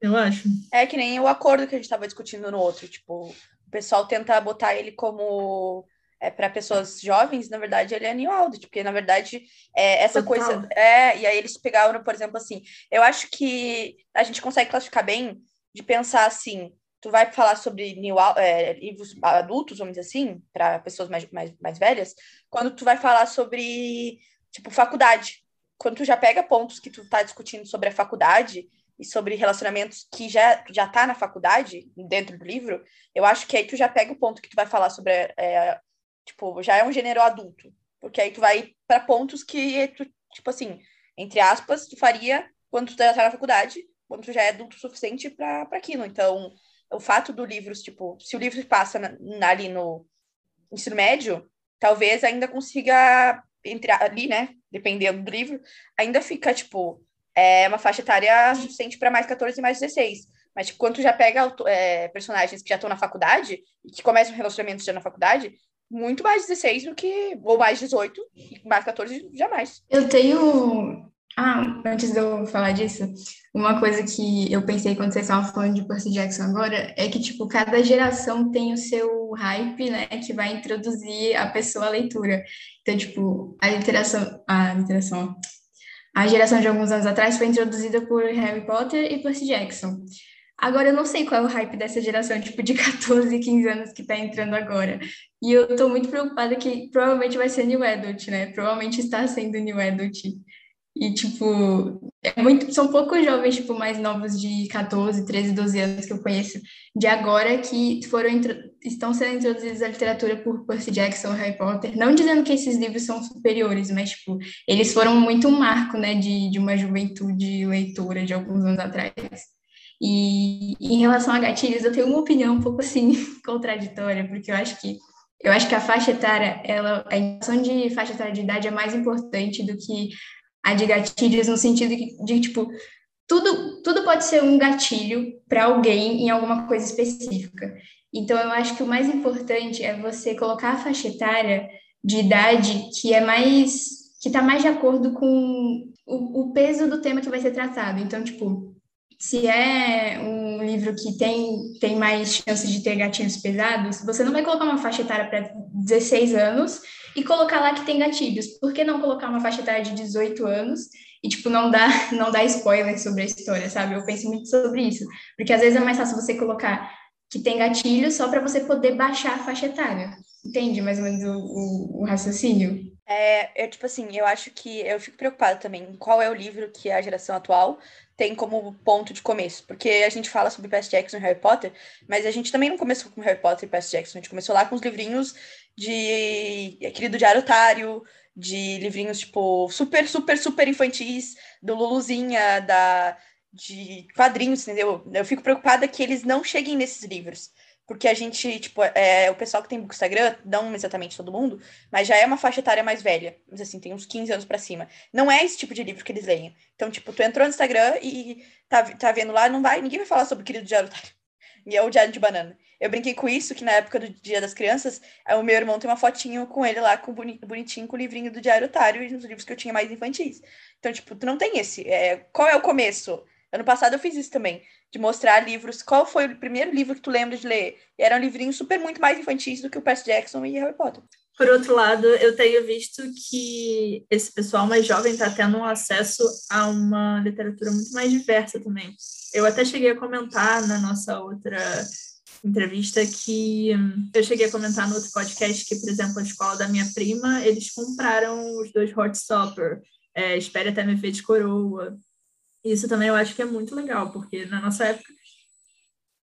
Eu acho. É que nem o acordo que a gente estava discutindo no outro. Tipo, o pessoal tenta botar ele como é, para pessoas jovens, na verdade, ele é new adult, porque na verdade é essa Total. coisa. É, e aí eles pegaram, por exemplo, assim. Eu acho que a gente consegue classificar bem de pensar assim. Tu vai falar sobre new, é, livros adultos, vamos dizer assim, para pessoas mais, mais, mais velhas, quando tu vai falar sobre, tipo, faculdade. Quando tu já pega pontos que tu tá discutindo sobre a faculdade, e sobre relacionamentos que já já tá na faculdade dentro do livro, eu acho que aí tu já pega o ponto que tu vai falar sobre é, tipo já é um gênero adulto, porque aí tu vai para pontos que tu tipo assim entre aspas tu faria quando tu já tá na faculdade, quando tu já é adulto o suficiente para aquilo. Então o fato do livro tipo se o livro passa na, ali no ensino médio, talvez ainda consiga entrar ali, né? Dependendo do livro, ainda fica tipo é uma faixa etária suficiente para mais 14 e mais 16. Mas, tipo, quando tu já pega é, personagens que já estão na faculdade e que começam relacionamentos já na faculdade, muito mais 16 do que. ou mais 18, e mais 14 jamais. Eu tenho. Ah, antes de eu falar disso, uma coisa que eu pensei quando vocês estavam falando de Percy Jackson agora é que, tipo, cada geração tem o seu hype, né, que vai introduzir a pessoa à leitura. Então, tipo, a literação. A literação a geração de alguns anos atrás foi introduzida por Harry Potter e Percy Jackson. Agora eu não sei qual é o hype dessa geração, tipo, de 14, 15 anos que tá entrando agora. E eu tô muito preocupada que provavelmente vai ser New Adult, né? Provavelmente está sendo New Adult. E, tipo, é muito, são poucos jovens, tipo, mais novos de 14, 13, 12 anos que eu conheço de agora que foram estão sendo introduzidos à literatura por Percy Jackson, Harry Potter. Não dizendo que esses livros são superiores, mas, tipo, eles foram muito um marco, né, de, de uma juventude leitora de alguns anos atrás. E em relação a gatilhos, eu tenho uma opinião um pouco, assim, contraditória, porque eu acho que eu acho que a faixa etária, ela, a indicação de faixa etária de idade é mais importante do que a de gatilhos no sentido de, de tipo, tudo, tudo pode ser um gatilho para alguém em alguma coisa específica. Então, eu acho que o mais importante é você colocar a faixa etária de idade que é mais que está mais de acordo com o, o, peso do tema que vai ser tratado. Então, tipo, se é um livro que tem, tem mais chances de ter gatilhos pesados, você não vai colocar uma faixa etária para 16 anos e colocar lá que tem gatilhos. Por que não colocar uma faixa etária de 18 anos e, tipo, não dar, não dar spoiler sobre a história, sabe? Eu penso muito sobre isso. Porque às vezes é mais fácil você colocar que tem gatilhos só para você poder baixar a faixa etária. Entende mais ou menos o, o, o raciocínio? É, eu, tipo assim, eu acho que eu fico preocupada também qual é o livro que a geração atual tem como ponto de começo. Porque a gente fala sobre Percy Jackson e Harry Potter, mas a gente também não começou com Harry Potter e Percy Jackson. A gente começou lá com os livrinhos de aquele do Diário Otário, de livrinhos, tipo, super, super, super infantis, do Luluzinha, da, de quadrinhos, entendeu? Eu fico preocupada que eles não cheguem nesses livros. Porque a gente, tipo, é, o pessoal que tem Instagram, não exatamente todo mundo, mas já é uma faixa etária mais velha. Mas assim, tem uns 15 anos para cima. Não é esse tipo de livro que eles leem. Então, tipo, tu entrou no Instagram e tá, tá vendo lá, não vai, ninguém vai falar sobre o querido Diário Otário. E é o Diário de Banana. Eu brinquei com isso, que na época do Dia das Crianças, é, o meu irmão tem uma fotinho com ele lá, com bonitinho, com o livrinho do Diário Otário e nos livros que eu tinha mais infantis. Então, tipo, tu não tem esse. É, qual é o começo? Ano passado eu fiz isso também, de mostrar livros. Qual foi o primeiro livro que tu lembra de ler? E eram livrinhos super muito mais infantis do que o Percy Jackson e Harry Potter. Por outro lado, eu tenho visto que esse pessoal mais jovem está tendo um acesso a uma literatura muito mais diversa também. Eu até cheguei a comentar na nossa outra entrevista que hum, eu cheguei a comentar no outro podcast que, por exemplo, a escola da minha prima, eles compraram os dois Heartstopper, é, Espere Até Me Ver de Coroa. Isso também eu acho que é muito legal, porque na nossa época,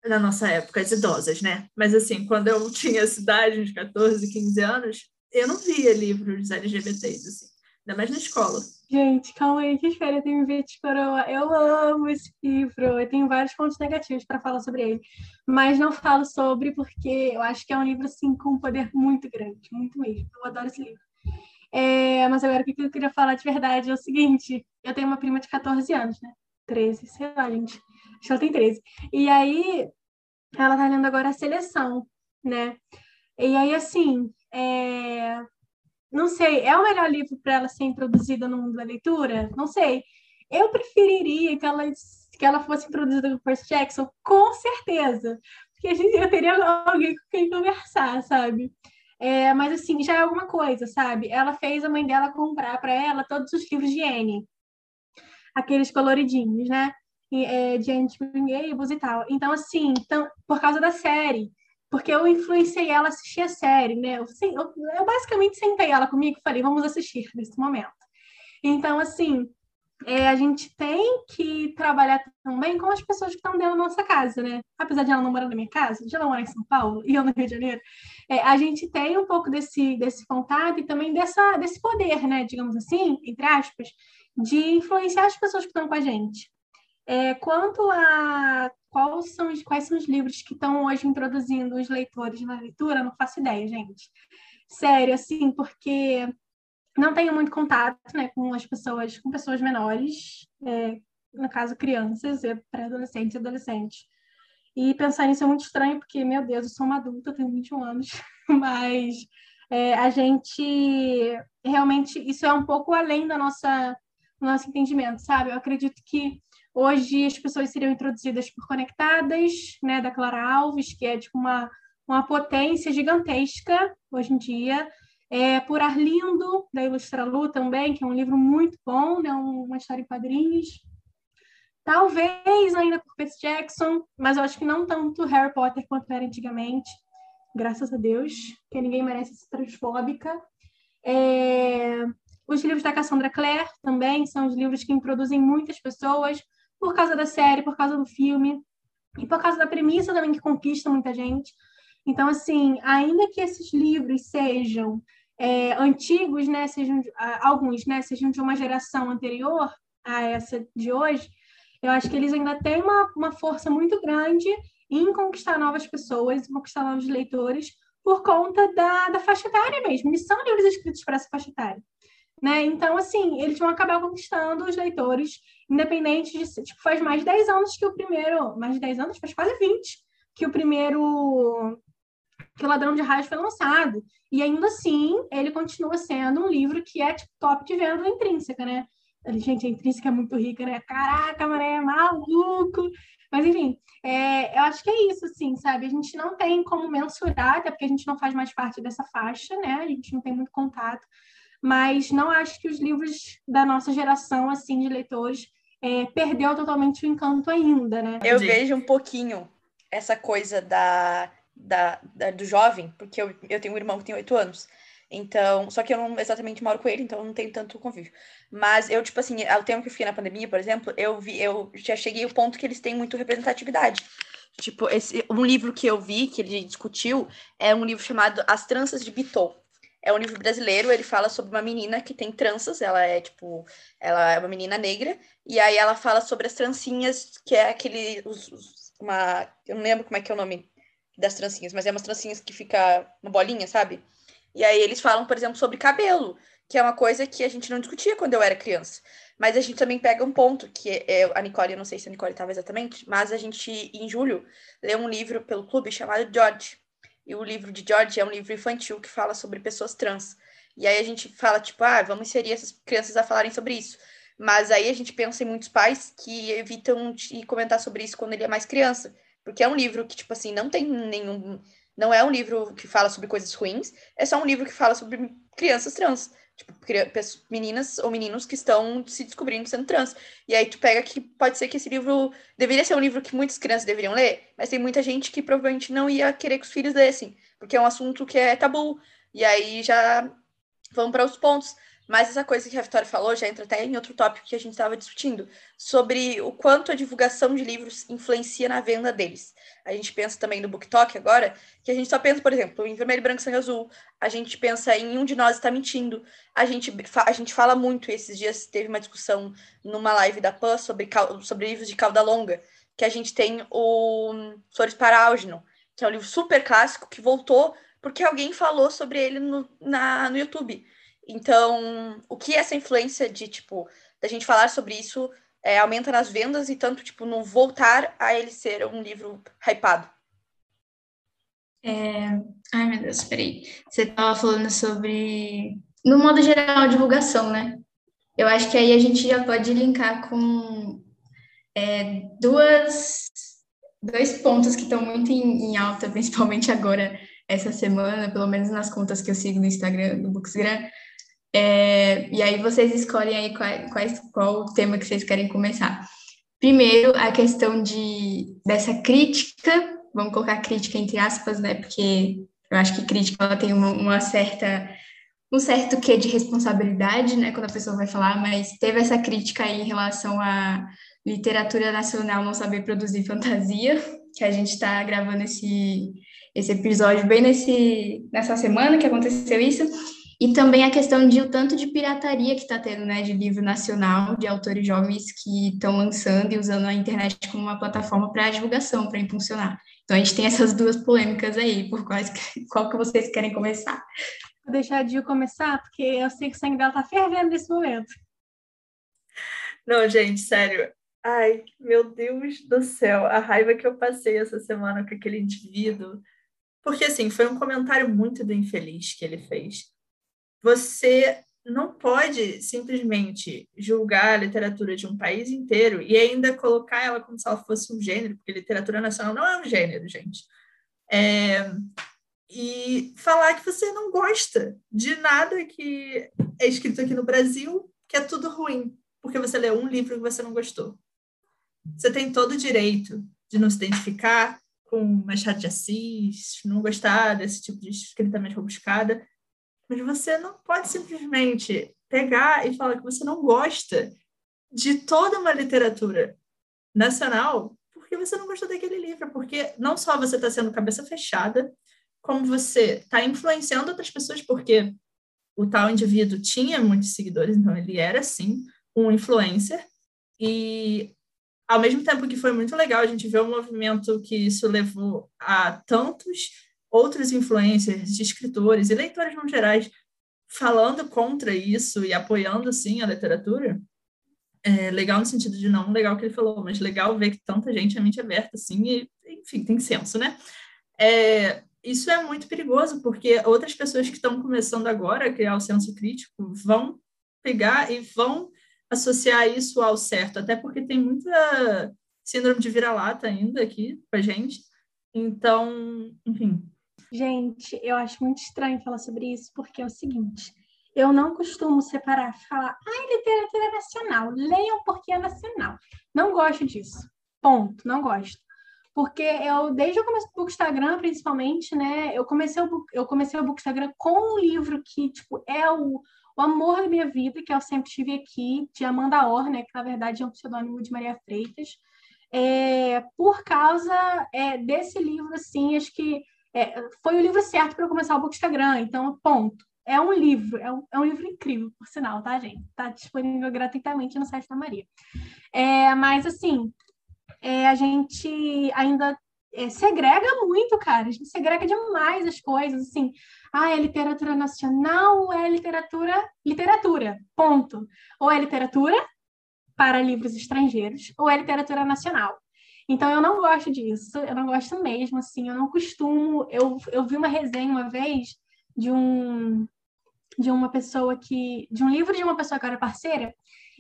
na nossa época, as idosas, né? Mas assim, quando eu tinha essa idade, uns 14, 15 anos, eu não via livros LGBTs, assim, ainda mais na escola. Gente, calma aí, que espera tem me ver de coroa. Eu amo esse livro. Eu tenho vários pontos negativos para falar sobre ele, mas não falo sobre porque eu acho que é um livro assim com um poder muito grande, muito mesmo. Eu adoro esse livro. É, mas agora o que eu queria falar de verdade é o seguinte: eu tenho uma prima de 14 anos, né? 13, sei lá, gente. Acho que ela tem 13. E aí, ela tá lendo agora a seleção, né? E aí, assim, é... não sei, é o melhor livro para ela ser introduzida no mundo da leitura? Não sei. Eu preferiria que ela, que ela fosse introduzida com Percy Jackson, com certeza. Porque a gente, eu teria alguém com quem conversar, sabe? É, mas assim, já é alguma coisa, sabe? Ela fez a mãe dela comprar para ela todos os livros de Anne. Aqueles coloridinhos, né? E, é, de Anne Spring e tal. Então, assim, então, por causa da série. Porque eu influenciei ela a assistir a série, né? Eu, eu, eu basicamente sentei ela comigo e falei, vamos assistir nesse momento. Então, assim, é, a gente tem que trabalhar também com as pessoas que estão dentro da nossa casa, né? Apesar de ela não morar na minha casa, de ela morar em São Paulo e eu no Rio de Janeiro, é, a gente tem um pouco desse, desse contato e também dessa, desse poder, né? Digamos assim, entre aspas, de influenciar as pessoas que estão com a gente. É, quanto a quais são, quais são os livros que estão hoje introduzindo os leitores na leitura, não faço ideia, gente. Sério, assim, porque não tenho muito contato né, com as pessoas, com pessoas menores, é, no caso crianças, pré-adolescentes e adolescentes. E pensar nisso é muito estranho, porque, meu Deus, eu sou uma adulta, tenho 21 anos, mas é, a gente realmente, isso é um pouco além da nossa, do nosso entendimento, sabe? Eu acredito que hoje as pessoas seriam introduzidas por Conectadas, né, da Clara Alves, que é tipo uma, uma potência gigantesca hoje em dia, é, por Arlindo, da Ilustralu também, que é um livro muito bom, né? uma história em quadrinhos. Talvez ainda por Percy Jackson, mas eu acho que não tanto Harry Potter quanto era antigamente, graças a Deus, que ninguém merece ser transfóbica. É... Os livros da Cassandra Clare também são os livros que introduzem muitas pessoas por causa da série, por causa do filme e por causa da premissa também que conquista muita gente. Então, assim, ainda que esses livros sejam é, antigos, né, sejam alguns, né, sejam de uma geração anterior a essa de hoje, eu acho que eles ainda têm uma, uma força muito grande em conquistar novas pessoas, conquistar novos leitores, por conta da, da faixa etária mesmo. Eles são livros escritos para essa faixa etária. Né? Então, assim, eles vão acabar conquistando os leitores, independente de. Tipo, faz mais de 10 anos que o primeiro. Mais de 10 anos? Faz quase 20 que o primeiro que o Ladrão de Raios foi lançado. E ainda assim, ele continua sendo um livro que é tipo, top de venda intrínseca, né? Gente, a intrínseca é muito rica, né? Caraca, mané, é maluco! Mas, enfim, é, eu acho que é isso, assim, sabe? A gente não tem como mensurar, até porque a gente não faz mais parte dessa faixa, né? A gente não tem muito contato. Mas não acho que os livros da nossa geração, assim, de leitores, é, perdeu totalmente o encanto ainda, né? Eu vejo um pouquinho essa coisa da da, da, do jovem, porque eu, eu tenho um irmão que tem oito anos. Então, só que eu não exatamente moro com ele, então eu não tenho tanto convívio. Mas eu, tipo assim, ao tempo que eu fiquei na pandemia, por exemplo, eu vi, eu já cheguei ao ponto que eles têm muito representatividade. Tipo, esse, um livro que eu vi, que ele discutiu, é um livro chamado As Tranças de Bitot. É um livro brasileiro, ele fala sobre uma menina que tem tranças, ela é, tipo, ela é uma menina negra, e aí ela fala sobre as trancinhas, que é aquele, os, os, uma, eu não lembro como é que é o nome das trancinhas, mas é umas trancinhas que fica uma bolinha, sabe? E aí eles falam, por exemplo, sobre cabelo, que é uma coisa que a gente não discutia quando eu era criança. Mas a gente também pega um ponto, que é, a Nicole, eu não sei se a Nicole estava exatamente, mas a gente, em julho, leu um livro pelo clube chamado George. E o livro de George é um livro infantil que fala sobre pessoas trans. E aí a gente fala, tipo, ah, vamos inserir essas crianças a falarem sobre isso. Mas aí a gente pensa em muitos pais que evitam de comentar sobre isso quando ele é mais criança. Porque é um livro que, tipo assim, não tem nenhum. Não é um livro que fala sobre coisas ruins, é só um livro que fala sobre crianças trans. Tipo, meninas ou meninos que estão se descobrindo sendo trans. E aí tu pega que pode ser que esse livro deveria ser um livro que muitas crianças deveriam ler, mas tem muita gente que provavelmente não ia querer que os filhos lessem, porque é um assunto que é tabu. E aí já vamos para os pontos. Mas essa coisa que a Vitória falou já entra até em outro tópico que a gente estava discutindo, sobre o quanto a divulgação de livros influencia na venda deles. A gente pensa também no BookTok agora, que a gente só pensa, por exemplo, em Vermelho, Branco, Sangue Azul, a gente pensa em Um de Nós Está Mentindo, a gente, a gente fala muito, esses dias teve uma discussão numa live da PAN sobre, sobre livros de cauda longa, que a gente tem o Flores para Algernon, que é um livro super clássico, que voltou porque alguém falou sobre ele no, na, no YouTube. Então, o que essa influência de, tipo, da gente falar sobre isso é, aumenta nas vendas e tanto, tipo, não voltar a ele ser um livro hypado? É... Ai, meu Deus, peraí. Você estava falando sobre, no modo geral, divulgação, né? Eu acho que aí a gente já pode linkar com é, duas, dois pontos que estão muito em, em alta, principalmente agora, essa semana, pelo menos nas contas que eu sigo no Instagram, no Booksgram, é, e aí vocês escolhem aí qual, qual, o tema que vocês querem começar. Primeiro, a questão de, dessa crítica, vamos colocar crítica entre aspas, né? Porque eu acho que crítica ela tem uma, uma certa um certo quê de responsabilidade, né, quando a pessoa vai falar, mas teve essa crítica aí em relação à literatura nacional não saber produzir fantasia, que a gente está gravando esse, esse episódio bem nesse, nessa semana que aconteceu isso, e também a questão de o tanto de pirataria que está tendo, né, de livro nacional, de autores jovens que estão lançando e usando a internet como uma plataforma para divulgação, para impulsionar. Então a gente tem essas duas polêmicas aí, por quais, qual que vocês querem começar? Vou deixar a Gil começar, porque eu sei que o sangue dela está fervendo nesse momento. Não, gente, sério. Ai, meu Deus do céu, a raiva que eu passei essa semana com aquele indivíduo. Porque, assim, foi um comentário muito do infeliz que ele fez você não pode simplesmente julgar a literatura de um país inteiro e ainda colocar ela como se ela fosse um gênero, porque literatura nacional não é um gênero, gente. É, e falar que você não gosta de nada que é escrito aqui no Brasil, que é tudo ruim, porque você leu um livro que você não gostou. Você tem todo o direito de não se identificar com Machado de Assis, não gostar desse tipo de escrita mais rebuscada, mas você não pode simplesmente pegar e falar que você não gosta de toda uma literatura nacional porque você não gostou daquele livro, porque não só você está sendo cabeça fechada, como você está influenciando outras pessoas, porque o tal indivíduo tinha muitos seguidores, então ele era, sim, um influencer, e ao mesmo tempo que foi muito legal a gente ver o movimento que isso levou a tantos outros influencers, escritores e leitores no gerais falando contra isso e apoiando, sim, a literatura, é legal no sentido de não legal que ele falou, mas legal ver que tanta gente é mente aberta, assim, e, enfim, tem senso, né? É, isso é muito perigoso, porque outras pessoas que estão começando agora a criar o senso crítico vão pegar e vão associar isso ao certo, até porque tem muita síndrome de vira-lata ainda aqui com a gente. Então, enfim, Gente, eu acho muito estranho falar sobre isso, porque é o seguinte: eu não costumo separar, falar, ai, literatura nacional, leiam porque é nacional. Não gosto disso. Ponto, não gosto. Porque eu, desde o começo do Bookstagram, principalmente, né, eu comecei o, eu comecei o Bookstagram com um livro que, tipo, é o, o amor da minha vida, que eu sempre tive aqui, de Amanda Orr, né, que na verdade é um pseudônimo de Maria Freitas. É, por causa é, desse livro, assim, acho que é, foi o livro certo para começar o Bookstagram, então, ponto. É um livro, é um, é um livro incrível, por sinal, tá, gente? Está disponível gratuitamente no site da Maria. É, mas, assim, é, a gente ainda é, segrega muito, cara. A gente segrega demais as coisas, assim. Ah, é literatura nacional ou é literatura... Literatura, ponto. Ou é literatura para livros estrangeiros ou é literatura nacional. Então eu não gosto disso, eu não gosto mesmo, assim, eu não costumo. Eu, eu vi uma resenha uma vez de um de uma pessoa que. de um livro de uma pessoa que era parceira,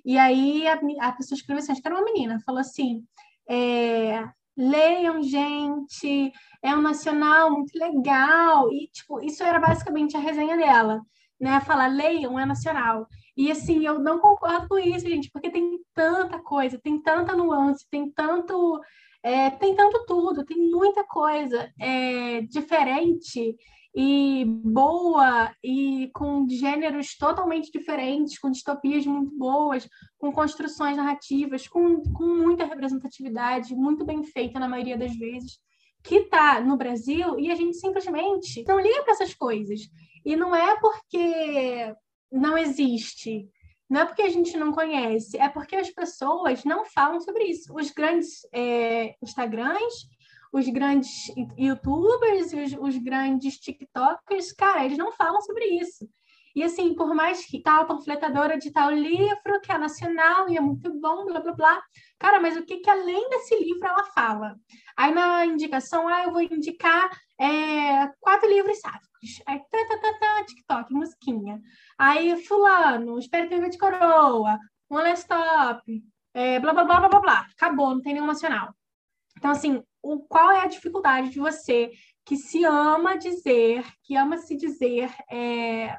e aí a, a pessoa escreveu assim, acho que era uma menina, falou assim. É, leiam, gente, é um nacional muito legal. E, tipo, isso era basicamente a resenha dela, né? Falar, leiam, é nacional. E assim, eu não concordo com isso, gente, porque tem tanta coisa, tem tanta nuance, tem tanto é, tentando tudo, tem muita coisa é, diferente e boa e com gêneros totalmente diferentes, com distopias muito boas, com construções narrativas, com, com muita representatividade, muito bem feita na maioria das vezes, que está no Brasil e a gente simplesmente não liga para essas coisas. E não é porque não existe, não é porque a gente não conhece, é porque as pessoas não falam sobre isso. Os grandes é, Instagrams, os grandes YouTubers, os, os grandes TikTokers, cara, eles não falam sobre isso. E assim, por mais que tal panfletadora de tal livro, que é nacional e é muito bom, blá blá blá. Cara, mas o que, que além desse livro ela fala? Aí na indicação, ah, eu vou indicar é, quatro livros sáficos. Aí, tá, tá, tá, musiquinha. Aí, fulano, espera que de coroa, last stop, é, blá, blá, blá, blá, blá, blá. Acabou, não tem nenhum nacional. Então, assim, o, qual é a dificuldade de você que se ama dizer, que ama se dizer, é,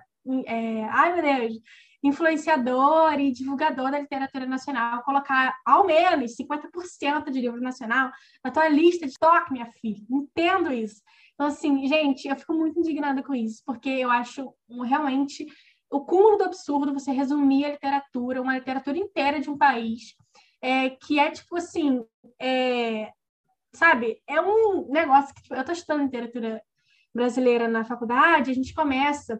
é, ai meu Deus, influenciador e divulgador da literatura nacional, colocar ao menos 50% de livro nacional na tua lista de toque, minha filha. Entendo isso. Então, assim, gente, eu fico muito indignada com isso, porque eu acho realmente o cúmulo do absurdo você resumir a literatura, uma literatura inteira de um país, é, que é tipo assim, é, sabe? É um negócio que tipo, eu estou estudando literatura brasileira na faculdade, a gente começa,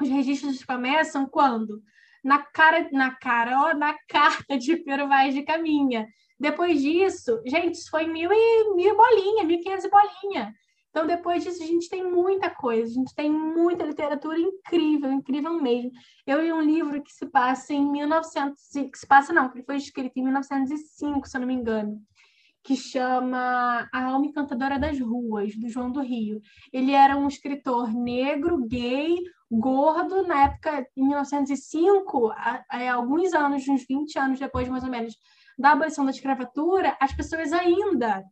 os registros começam quando? Na cara, na cara, ó, na carta de Pero Vaz de Caminha. Depois disso, gente, isso foi mil e mil bolinha, mil quinhentos bolinha. Então, depois disso, a gente tem muita coisa, a gente tem muita literatura incrível, incrível mesmo. Eu li um livro que se passa em 1900, que se passa não, que foi escrito em 1905, se eu não me engano, que chama A Alma Encantadora das Ruas, do João do Rio. Ele era um escritor negro, gay, gordo, na época, em 1905, há, há alguns anos, uns 20 anos depois, mais ou menos, da abolição da escravatura, as pessoas ainda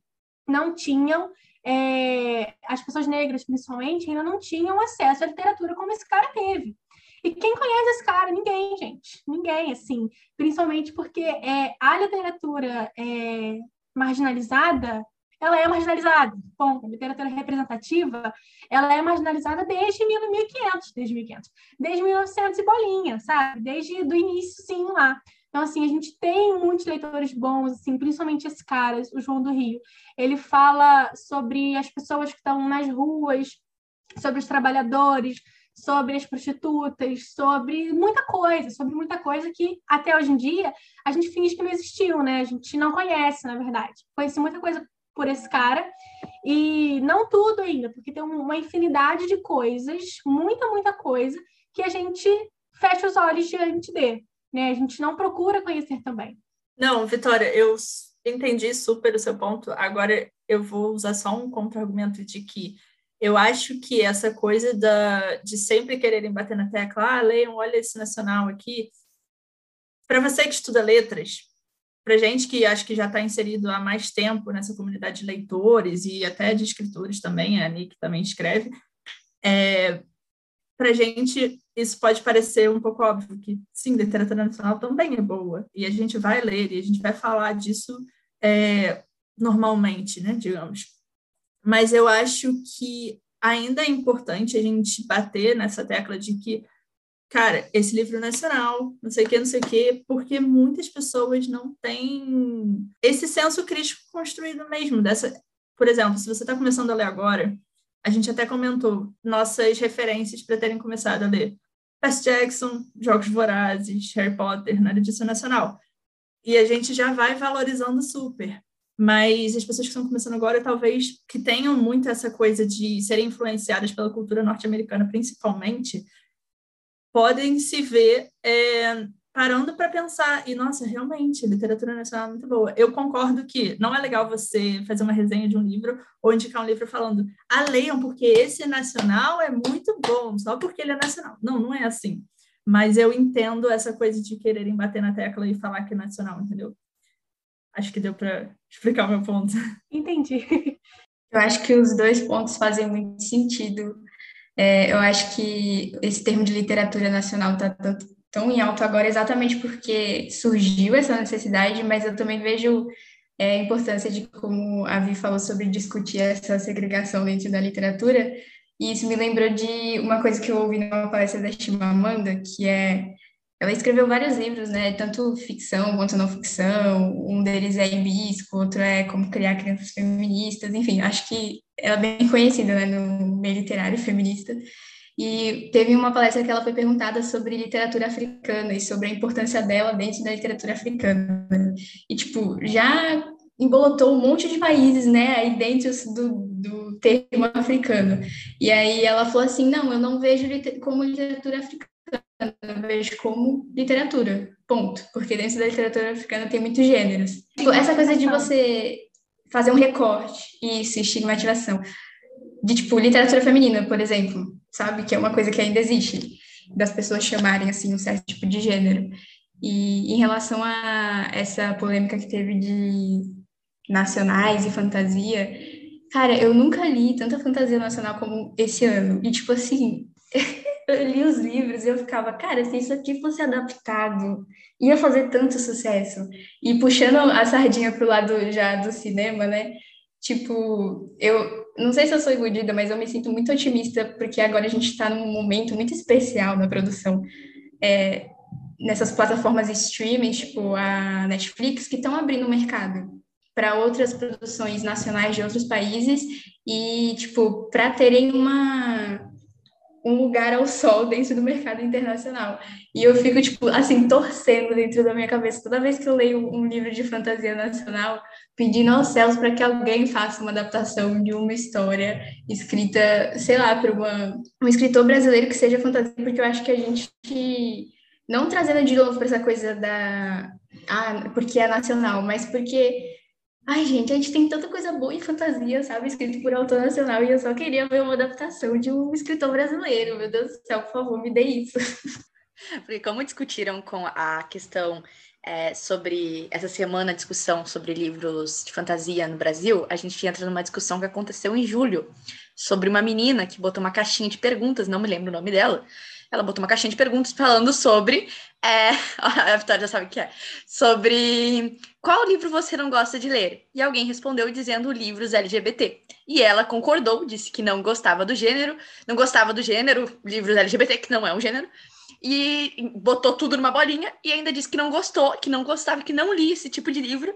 não tinham é, as pessoas negras, principalmente, ainda não tinham acesso à literatura como esse cara teve. E quem conhece esse cara? Ninguém, gente. Ninguém, assim. Principalmente porque é, a literatura é, marginalizada, ela é marginalizada. Bom, a literatura representativa, ela é marginalizada desde 1500, desde 1500, desde 1900 e bolinha, sabe? Desde o início, sim, lá. Então, assim, a gente tem muitos leitores bons, assim, principalmente esse cara, o João do Rio. Ele fala sobre as pessoas que estão nas ruas, sobre os trabalhadores, sobre as prostitutas, sobre muita coisa, sobre muita coisa que até hoje em dia a gente finge que não existiu, né? A gente não conhece, na verdade. Conheci muita coisa por esse cara e não tudo ainda, porque tem uma infinidade de coisas, muita, muita coisa que a gente fecha os olhos diante dele né? A gente não procura conhecer também. Não, Vitória, eu entendi super o seu ponto. Agora eu vou usar só um contra-argumento de que eu acho que essa coisa da, de sempre quererem bater na tecla, ah, leiam, olha esse nacional aqui. Para você que estuda letras, para gente que acho que já está inserido há mais tempo nessa comunidade de leitores e até de escritores também, a Nick também escreve, é, para gente isso pode parecer um pouco óbvio que sim, literatura nacional também é boa e a gente vai ler e a gente vai falar disso é, normalmente, né, digamos. Mas eu acho que ainda é importante a gente bater nessa tecla de que, cara, esse livro nacional, não sei o que, não sei o que, porque muitas pessoas não têm esse senso crítico construído mesmo dessa. Por exemplo, se você está começando a ler agora, a gente até comentou nossas referências para terem começado a ler Percy Jackson, Jogos Vorazes, Harry Potter na edição nacional. E a gente já vai valorizando super. Mas as pessoas que estão começando agora, talvez que tenham muito essa coisa de serem influenciadas pela cultura norte-americana, principalmente, podem se ver é, parando para pensar, e nossa, realmente, literatura nacional é muito boa. Eu concordo que não é legal você fazer uma resenha de um livro ou indicar um livro falando, ah, leiam, porque esse nacional é muito bom, só porque ele é nacional. Não, não é assim. Mas eu entendo essa coisa de quererem bater na tecla e falar que é nacional, entendeu? Acho que deu para explicar o meu ponto. Entendi. Eu acho que os dois pontos fazem muito sentido. É, eu acho que esse termo de literatura nacional está tanto tão em alto agora exatamente porque surgiu essa necessidade, mas eu também vejo é a importância de como a Vi falou sobre discutir essa segregação dentro da literatura, e isso me lembrou de uma coisa que eu ouvi numa palestra da Chimamanda, que é ela escreveu vários livros, né? Tanto ficção quanto não ficção. Um deles é Hibisco, outro é Como Criar Crianças Feministas. Enfim, acho que ela é bem conhecida né, no meio literário feminista. E teve uma palestra que ela foi perguntada sobre literatura africana e sobre a importância dela dentro da literatura africana. E, tipo, já embolotou um monte de países, né, aí dentro do, do termo africano. E aí ela falou assim, não, eu não vejo como literatura africana, eu vejo como literatura, ponto. Porque dentro da literatura africana tem muitos gêneros. Tipo, essa coisa de você fazer um recorte, isso, estigmatização. De, tipo, literatura feminina, por exemplo, sabe? Que é uma coisa que ainda existe, das pessoas chamarem, assim, um certo tipo de gênero. E em relação a essa polêmica que teve de nacionais e fantasia, cara, eu nunca li tanta fantasia nacional como esse ano. E, tipo assim, eu li os livros e eu ficava, cara, se isso aqui fosse adaptado, ia fazer tanto sucesso. E puxando a sardinha pro lado já do cinema, né? Tipo, eu não sei se eu sou iludida, mas eu me sinto muito otimista porque agora a gente está num momento muito especial na produção. É, nessas plataformas streaming, tipo a Netflix, que estão abrindo o mercado para outras produções nacionais de outros países e, tipo, para terem uma um lugar ao sol dentro do mercado internacional. E eu fico, tipo, assim, torcendo dentro da minha cabeça toda vez que eu leio um livro de fantasia nacional, pedindo aos céus para que alguém faça uma adaptação de uma história escrita, sei lá, por uma, um escritor brasileiro que seja fantasia, porque eu acho que a gente, não trazendo de novo para essa coisa da. Ah, porque é nacional, mas porque Ai, gente, a gente tem tanta coisa boa em fantasia, sabe? Escrito por autor nacional, e eu só queria ver uma adaptação de um escritor brasileiro. Meu Deus do céu, por favor, me dê isso. Porque como discutiram com a questão é, sobre essa semana, discussão sobre livros de fantasia no Brasil, a gente entra numa discussão que aconteceu em julho, sobre uma menina que botou uma caixinha de perguntas, não me lembro o nome dela, ela botou uma caixinha de perguntas falando sobre. É, a Vitória já sabe o que é. Sobre qual livro você não gosta de ler? E alguém respondeu dizendo livros LGBT. E ela concordou, disse que não gostava do gênero, não gostava do gênero, livros LGBT, que não é um gênero, e botou tudo numa bolinha e ainda disse que não gostou, que não gostava, que não lia esse tipo de livro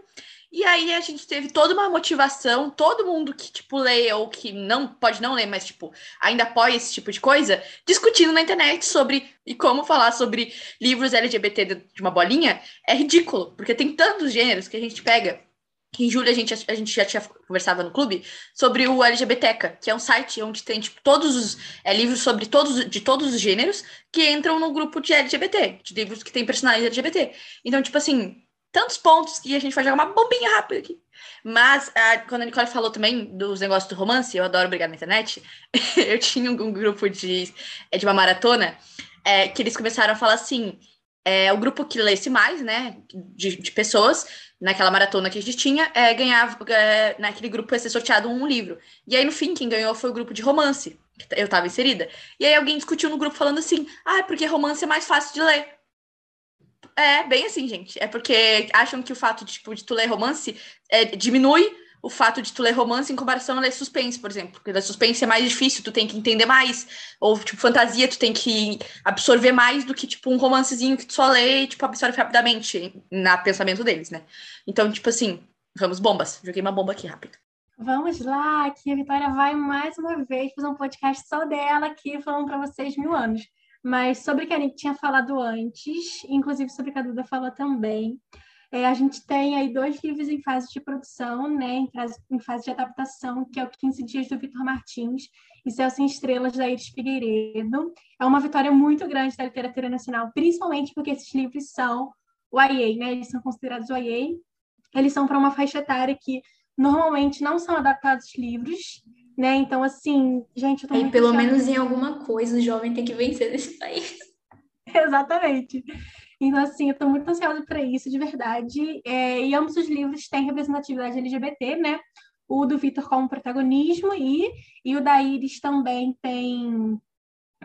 e aí a gente teve toda uma motivação, todo mundo que, tipo, lê ou que não pode não ler, mas, tipo, ainda apoia esse tipo de coisa, discutindo na internet sobre e como falar sobre livros LGBT de uma bolinha é ridículo, porque tem tantos gêneros que a gente pega. Que em julho a gente, a gente já tinha conversava no clube sobre o LGBTeca, que é um site onde tem tipo, todos os é, livros sobre todos de todos os gêneros que entram no grupo de LGBT, de livros que tem personagens LGBT. Então, tipo assim, tantos pontos que a gente vai jogar uma bombinha rápida aqui. Mas a, quando a Nicole falou também dos negócios do romance, eu adoro brigar na internet, eu tinha um, grupo de, é, de uma maratona é, que eles começaram a falar assim: é, o grupo que lesse mais, né, de, de pessoas, naquela maratona que a gente tinha, é, ganhava, é, naquele grupo ia ser sorteado um livro. E aí, no fim, quem ganhou foi o grupo de romance, que eu estava inserida. E aí alguém discutiu no grupo falando assim: ah, porque romance é mais fácil de ler. É, bem assim, gente. É porque acham que o fato de, tipo, de tu ler romance é, diminui o fato de tu ler romance em comparação a ler suspense, por exemplo. Porque ler suspense é mais difícil, tu tem que entender mais. Ou, tipo, fantasia, tu tem que absorver mais do que, tipo, um romancezinho que tu só lê e, tipo, absorve rapidamente na pensamento deles, né? Então, tipo assim, vamos bombas. Joguei uma bomba aqui rápido. Vamos lá, que a Vitória vai mais uma vez fazer um podcast só dela aqui, falando para vocês mil anos. Mas sobre que a gente tinha falado antes, inclusive sobre que a Duda falou também, é, a gente tem aí dois livros em fase de produção, né, em fase, em fase de adaptação, que é o 15 Dias do Vitor Martins e Céu Sem Estrelas, da Iris Figueiredo. É uma vitória muito grande da literatura nacional, principalmente porque esses livros são o IA, né, eles são considerados IA. Eles são para uma faixa etária que normalmente não são adaptados livros, né? Então, assim, gente, eu tô Aí, pelo menos em alguma coisa o jovem tem que vencer nesse país. Exatamente. Então, assim, eu estou muito ansiosa para isso, de verdade. É, e ambos os livros têm representatividade LGBT, né? O do Vitor como protagonismo e, e o da Iris também tem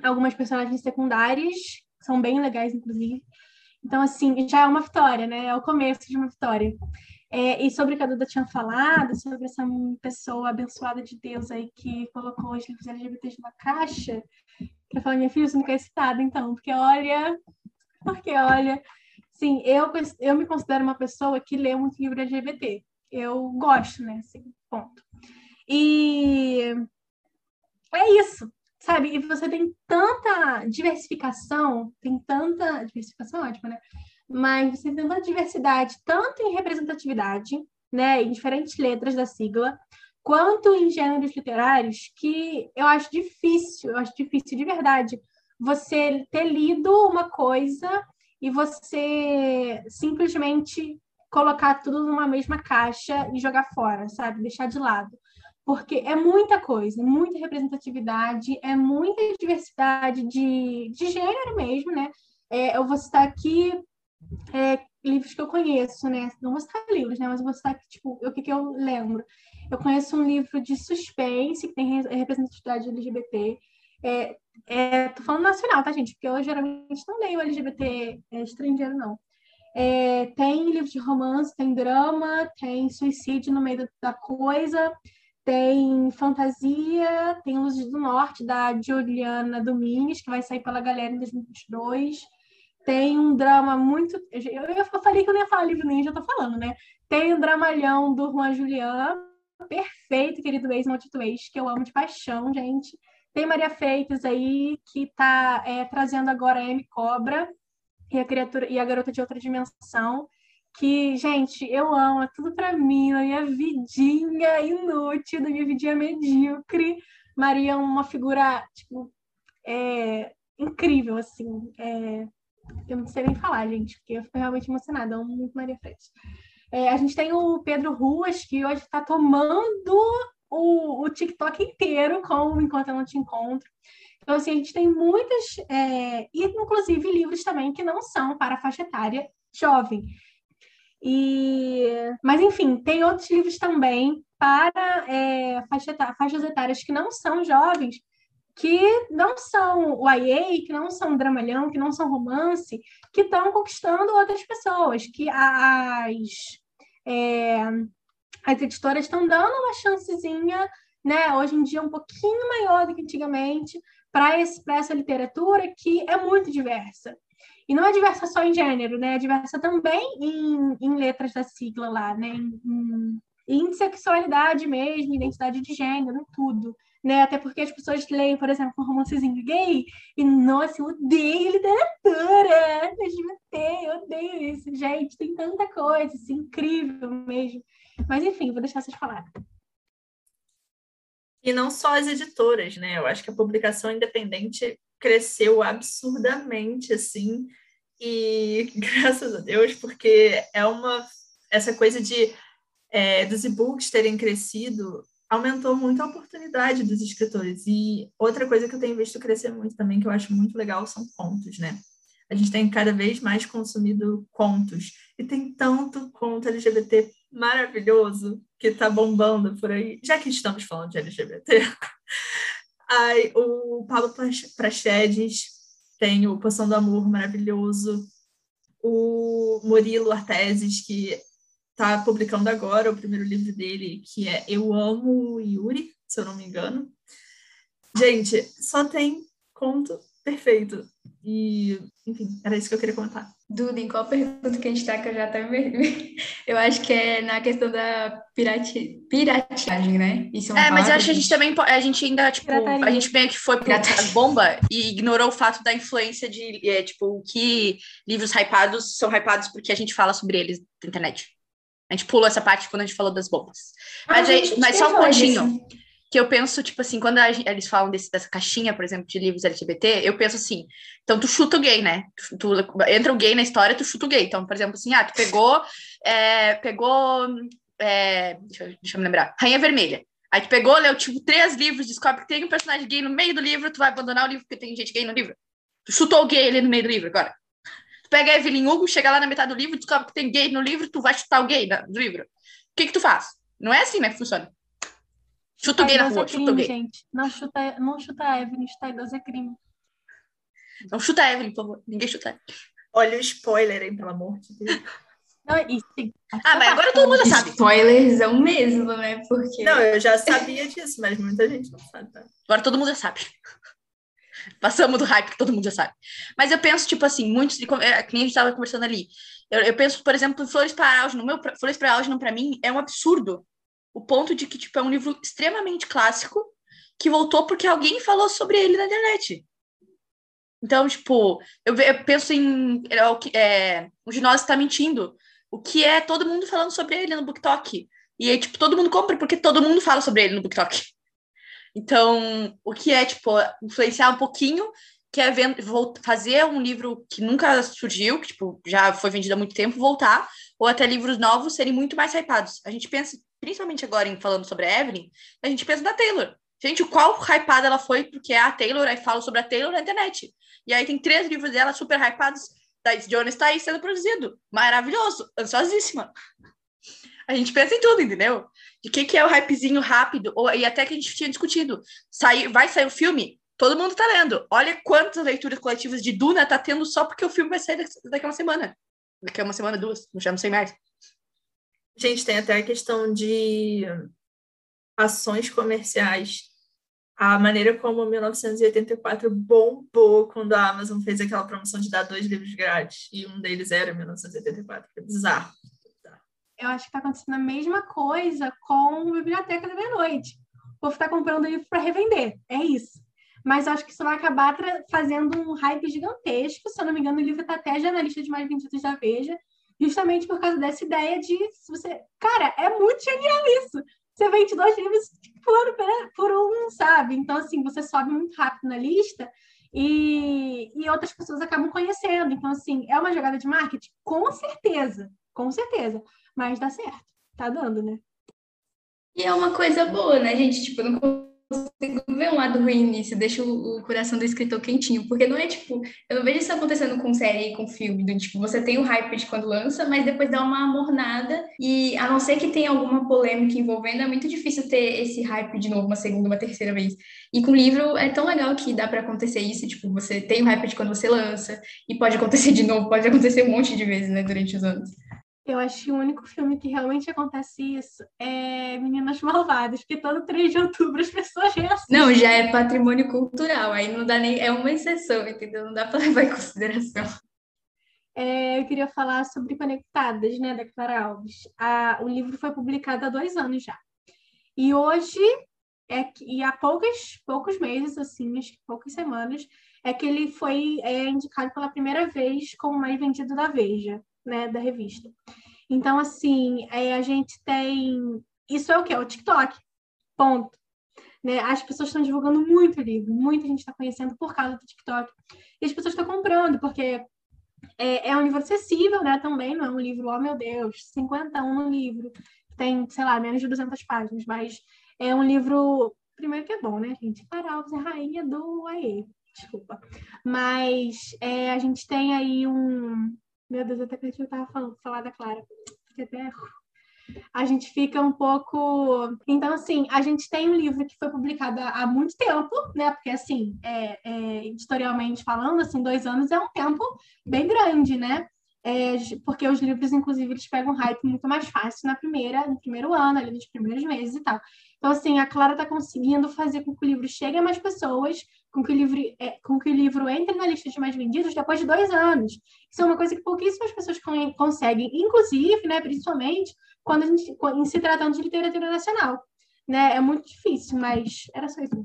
algumas personagens secundárias, que são bem legais, inclusive. Então, assim, já é uma vitória, né? É o começo de uma vitória. É, e sobre o que a Duda tinha falado, sobre essa pessoa abençoada de Deus aí que colocou os livros LGBTs numa caixa, eu falei, minha filha, você não quer citada, então, porque olha, porque olha, sim, eu, eu me considero uma pessoa que lê muito livro LGBT. Eu gosto, né, assim, ponto. E é isso, sabe? E você tem tanta diversificação, tem tanta. Diversificação é ótima, né? Mas você tem tanta diversidade, tanto em representatividade, né, em diferentes letras da sigla, quanto em gêneros literários, que eu acho difícil, eu acho difícil de verdade você ter lido uma coisa e você simplesmente colocar tudo numa mesma caixa e jogar fora, sabe? Deixar de lado porque é muita coisa, muita representatividade, é muita diversidade de, de gênero mesmo, né? É, eu vou citar aqui é, livros que eu conheço, né? Não vou citar livros, né? Mas vou citar tipo, o que, que eu lembro. Eu conheço um livro de suspense que tem representatividade LGBT. É, é, tô falando nacional, tá, gente? Porque eu geralmente não leio LGBT é, estrangeiro, não. É, tem livro de romance, tem drama, tem suicídio no meio da coisa, tem Fantasia, tem Luzes do Norte, da Juliana Domingues, que vai sair pela galera em 2022. Tem um drama muito. Eu, falei que eu não ia falar livro nem, já tô falando, né? Tem um dramalhão do Juan Julián, perfeito, querido ex Multito Ex, que eu amo de paixão, gente. Tem Maria Feitas aí, que tá é, trazendo agora a M Cobra e a, criatura, e a Garota de Outra Dimensão que, gente, eu amo, é tudo para mim, na minha vidinha inútil, da minha vidinha medíocre. Maria é uma figura, tipo, é, incrível, assim. É, eu não sei nem falar, gente, porque eu fico realmente emocionada, eu amo muito Maria Freitas. É, a gente tem o Pedro Ruas, que hoje está tomando o, o TikTok inteiro com Enquanto Eu Não Te Encontro. Então, assim, a gente tem muitas, é, e inclusive livros também que não são para faixa etária jovem. E, mas, enfim, tem outros livros também para é, faixa, faixas etárias que não são jovens, que não são o YA, que não são dramalhão, que não são romance, que estão conquistando outras pessoas, que as, é, as editoras estão dando uma chancezinha, né, hoje em dia um pouquinho maior do que antigamente, para essa literatura que é muito diversa. E não é diversa só em gênero, né? É diversa também em, em letras da sigla lá, né? Em, em, em sexualidade mesmo, identidade de gênero, tudo. Né? Até porque as pessoas leem, por exemplo, um romancezinho gay e, nossa, eu odeio literatura eu odeio isso. Gente, tem tanta coisa, assim, incrível mesmo. Mas, enfim, vou deixar vocês falarem. E não só as editoras, né? Eu acho que a publicação independente cresceu absurdamente, assim, e graças a Deus, porque é uma essa coisa de é, dos e-books terem crescido aumentou muito a oportunidade dos escritores. E outra coisa que eu tenho visto crescer muito também, que eu acho muito legal, são contos, né? A gente tem cada vez mais consumido contos. E tem tanto conto LGBT maravilhoso que tá bombando por aí. Já que estamos falando de LGBT, ai, o Paulo Prachedes tem o Poção do Amor maravilhoso, o Murilo Arteses, que está publicando agora o primeiro livro dele, que é Eu Amo Yuri, se eu não me engano. Gente, só tem conto perfeito. E, enfim, era isso que eu queria comentar. Duda, em qual pergunta que a gente está, que eu já até me... Eu acho que é na questão da pirate... pirateagem, né? Isso é, é mas eu acho que a gente também, a gente ainda, tipo, Pirataria. a gente meio que foi para bomba e ignorou o fato da influência de, é, tipo, que livros hypados são hypados porque a gente fala sobre eles na internet. A gente pulou essa parte quando a gente falou das bombas. Mas, ah, gente, mas só um pontinho que eu penso, tipo assim, quando eles falam desse, dessa caixinha, por exemplo, de livros LGBT, eu penso assim, então tu chuta o gay, né? Tu, tu entra o gay na história, tu chuta o gay. Então, por exemplo, assim, ah, tu pegou, é, pegou, é, deixa, deixa eu me lembrar, Rainha Vermelha. Aí tu pegou, leu, tipo, três livros, descobre que tem um personagem gay no meio do livro, tu vai abandonar o livro porque tem gente gay no livro. Tu chutou o gay ali no meio do livro agora. Pega a Evelyn Hugo, chega lá na metade do livro, descobre que tem gay no livro, tu vai chutar o gay no livro. O que que tu faz? Não é assim, né, que funciona. Chuta o gay na rua, é chuta o gay. Gente. Não chuta, não chuta a Evelyn, chuta idoso é crime. Não chuta a Evelyn, por favor. Ninguém chuta. Olha o spoiler aí, pelo amor de Deus. E, sim, ah, mas agora todo mundo já sabe. Spoilerzão mesmo, né? Porque. Não, eu já sabia disso, mas muita gente não sabe. Tá? Agora todo mundo já sabe. Passamos do hype que todo mundo já sabe. Mas eu penso, tipo assim, muitos. É, que nem a gente estava conversando ali. Eu, eu, penso, por exemplo, Flores para Algernon. Meu, Flores para Algernon, para mim, é um absurdo. O ponto de que, tipo, é um livro extremamente clássico que voltou porque alguém falou sobre ele na internet. Então, tipo, eu, eu penso em. É, é, o Ginós está mentindo. O que é todo mundo falando sobre ele no BookTok. E aí, tipo, todo mundo compra porque todo mundo fala sobre ele no BookTok. Então, o que é, tipo, influenciar um pouquinho, que é fazer um livro que nunca surgiu, que, tipo, já foi vendido há muito tempo, voltar, ou até livros novos serem muito mais hypados. A gente pensa, principalmente agora em falando sobre a Evelyn, a gente pensa na Taylor. Gente, qual hypada ela foi, porque é a Taylor, aí fala sobre a Taylor na internet. E aí tem três livros dela super hypados, da Jones está aí sendo produzido. Maravilhoso, ansiosíssima. A gente pensa em tudo, entendeu? De que, que é o hypezinho rápido, ou, e até que a gente tinha discutido. Sai, vai sair o filme, todo mundo tá lendo. Olha quantas leituras coletivas de Duna tá tendo só porque o filme vai sair daqui a uma semana. Daqui a uma semana, duas, já não sei mais. Gente, tem até a questão de ações comerciais. A maneira como 1984 bombou quando a Amazon fez aquela promoção de dar dois livros grátis. E um deles era 1984. É bizarro eu acho que está acontecendo a mesma coisa com a Biblioteca da Meia-Noite. O povo está comprando livro para revender, é isso. Mas eu acho que isso vai acabar fazendo um hype gigantesco. Se eu não me engano, o livro está até já na lista de mais vendidos da Veja, justamente por causa dessa ideia de você. Cara, é muito genial isso. Você vende dois livros por, por um, sabe? Então, assim, você sobe muito rápido na lista e, e outras pessoas acabam conhecendo. Então, assim, é uma jogada de marketing? Com certeza, com certeza mas dá certo, tá dando, né? E é uma coisa boa, né, gente? Tipo, não consigo ver um lado ruim nisso, deixa o, coração do escritor quentinho, porque não é tipo, eu não vejo isso acontecendo com série e com filme, do tipo, você tem o hype de quando lança, mas depois dá uma mornada, e a não ser que tenha alguma polêmica envolvendo, é muito difícil ter esse hype de novo, uma segunda, uma terceira vez. E com livro é tão legal que dá para acontecer isso, tipo, você tem o hype de quando você lança, e pode acontecer de novo, pode acontecer um monte de vezes, né, durante os anos. Eu acho que o único filme que realmente acontece isso é Meninas Malvadas, porque todo 3 de outubro as pessoas reassistem. Não, já é patrimônio cultural, aí não dá nem. É uma exceção, entendeu? Não dá para levar em consideração. É, eu queria falar sobre Conectadas, né, da Clara Alves. A, o livro foi publicado há dois anos já. E hoje, é que, e há poucos, poucos meses, assim, acho que poucas semanas, é que ele foi é, indicado pela primeira vez como mais vendido da Veja né, da revista. Então, assim, é, a gente tem. Isso é o quê? É o TikTok. Ponto. Né? As pessoas estão divulgando muito livro, muita gente está conhecendo por causa do TikTok. E as pessoas estão comprando, porque é, é, um livro acessível, né? Também não é um livro, oh meu Deus, 51 no livro, tem, sei lá, menos de 200 páginas, mas é um livro, primeiro que é bom, né, gente? Clara é rainha do AE, desculpa. Mas é, a gente tem aí um, meu Deus, até que eu estava falando, falar da Clara. Fiquei até a gente fica um pouco. Então, assim, a gente tem um livro que foi publicado há muito tempo, né? Porque, assim, é, é, editorialmente falando, assim, dois anos é um tempo bem grande, né? É, porque os livros, inclusive, eles pegam hype muito mais fácil na primeira, no primeiro ano, ali nos primeiros meses e tal. Então, assim, a Clara está conseguindo fazer com que o livro chegue a mais pessoas, com que o livro, é, com que o livro entre na lista de mais vendidos depois de dois anos. Isso é uma coisa que pouquíssimas pessoas conseguem, inclusive, né, principalmente, quando a gente, em se tratando de literatura nacional. Né? É muito difícil, mas era só isso.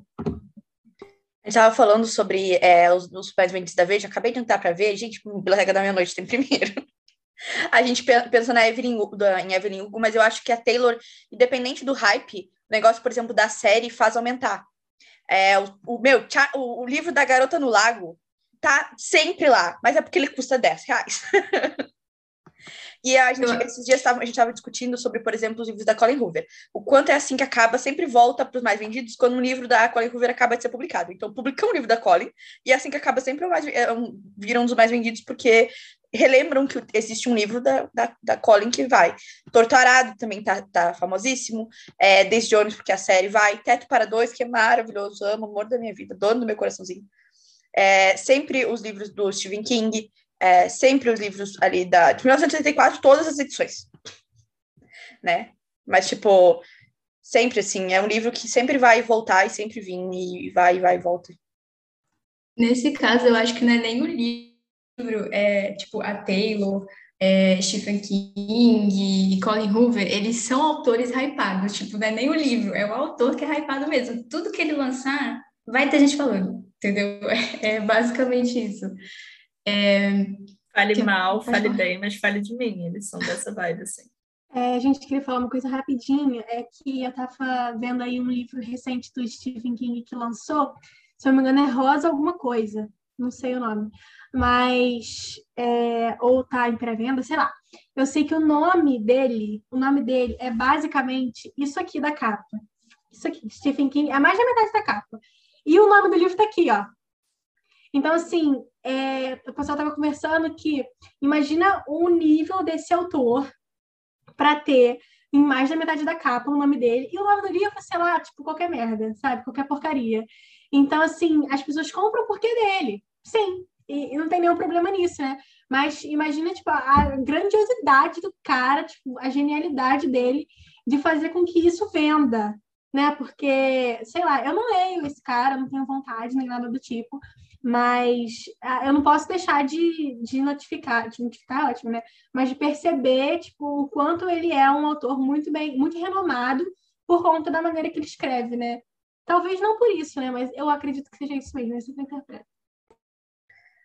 Gente estava falando sobre é, os, os mais vendidos da Veja, acabei de entrar para ver, gente, Biblioteca da Meia-Noite tem primeiro. A gente pensa na Evelyn, em Evelyn Hugo, mas eu acho que a Taylor, independente do hype, o negócio, por exemplo, da série faz aumentar. É, o, o meu, o, o, livro da Garota no Lago tá sempre lá, mas é porque ele custa 10 reais. e a gente, esses dias tava, a gente estava discutindo sobre, por exemplo, os livros da Colin Hoover. O quanto é assim que acaba, sempre volta para os mais vendidos quando um livro da Colin Hoover acaba de ser publicado. Então, publica um livro da Colin e é assim que acaba sempre mais, é, um, viram um dos mais vendidos porque relembram que existe um livro da, da, da Colin que vai. Torturado também tá, tá famosíssimo. É, Desde Jones, porque a série vai. Teto para Dois, que é maravilhoso. Amo, amor da minha vida, dono do meu coraçãozinho. É, sempre os livros do Stephen King. é, sempre os livros ali da, de 1984, todas as edições, né? Mas, tipo, sempre assim, é um livro que sempre vai voltar e sempre vir, e vai, vai e volta. Nesse caso, eu acho que não é nem o livro, é tipo a Taylor, é, Stephen King e Colin Hoover, eles são autores hypados, tipo, não é nem o livro, é o autor que é hypado mesmo. Tudo que ele lançar, vai ter gente falando, entendeu? É, basicamente isso. É... Fale que... mal, fale bem, mas fale de mim, eles são dessa vibe, assim. É, a gente queria falar uma coisa rapidinha, é que eu estava vendo aí um livro recente do Stephen King que lançou, se eu não me engano é Rosa alguma coisa, não sei o nome, mas é, ou tá em pré-venda, sei lá. Eu sei que o nome dele, o nome dele é basicamente isso aqui da capa. Isso aqui, Stephen King, é mais da metade da capa. E o nome do livro está aqui, ó. Então, assim, é, o pessoal estava conversando que imagina o nível desse autor para ter em mais da metade da capa o nome dele, e o nome do livro, sei lá, tipo, qualquer merda, sabe? Qualquer porcaria. Então, assim, as pessoas compram o porquê dele. Sim, e, e, não tem nenhum problema nisso, né? Mas imagina, tipo, a grandiosidade do cara, tipo, a genialidade dele de fazer com que isso venda, né? Porque, sei lá, eu não leio esse cara, não tenho vontade nem nada do tipo, mas ah, eu não posso deixar de, de notificar, de notificar, ótimo, né? Mas de perceber, tipo, o quanto ele é um autor muito bem, muito renomado por conta da maneira que ele escreve, né? Talvez não por isso, né? Mas eu acredito que seja isso mesmo, é que eu interpreto.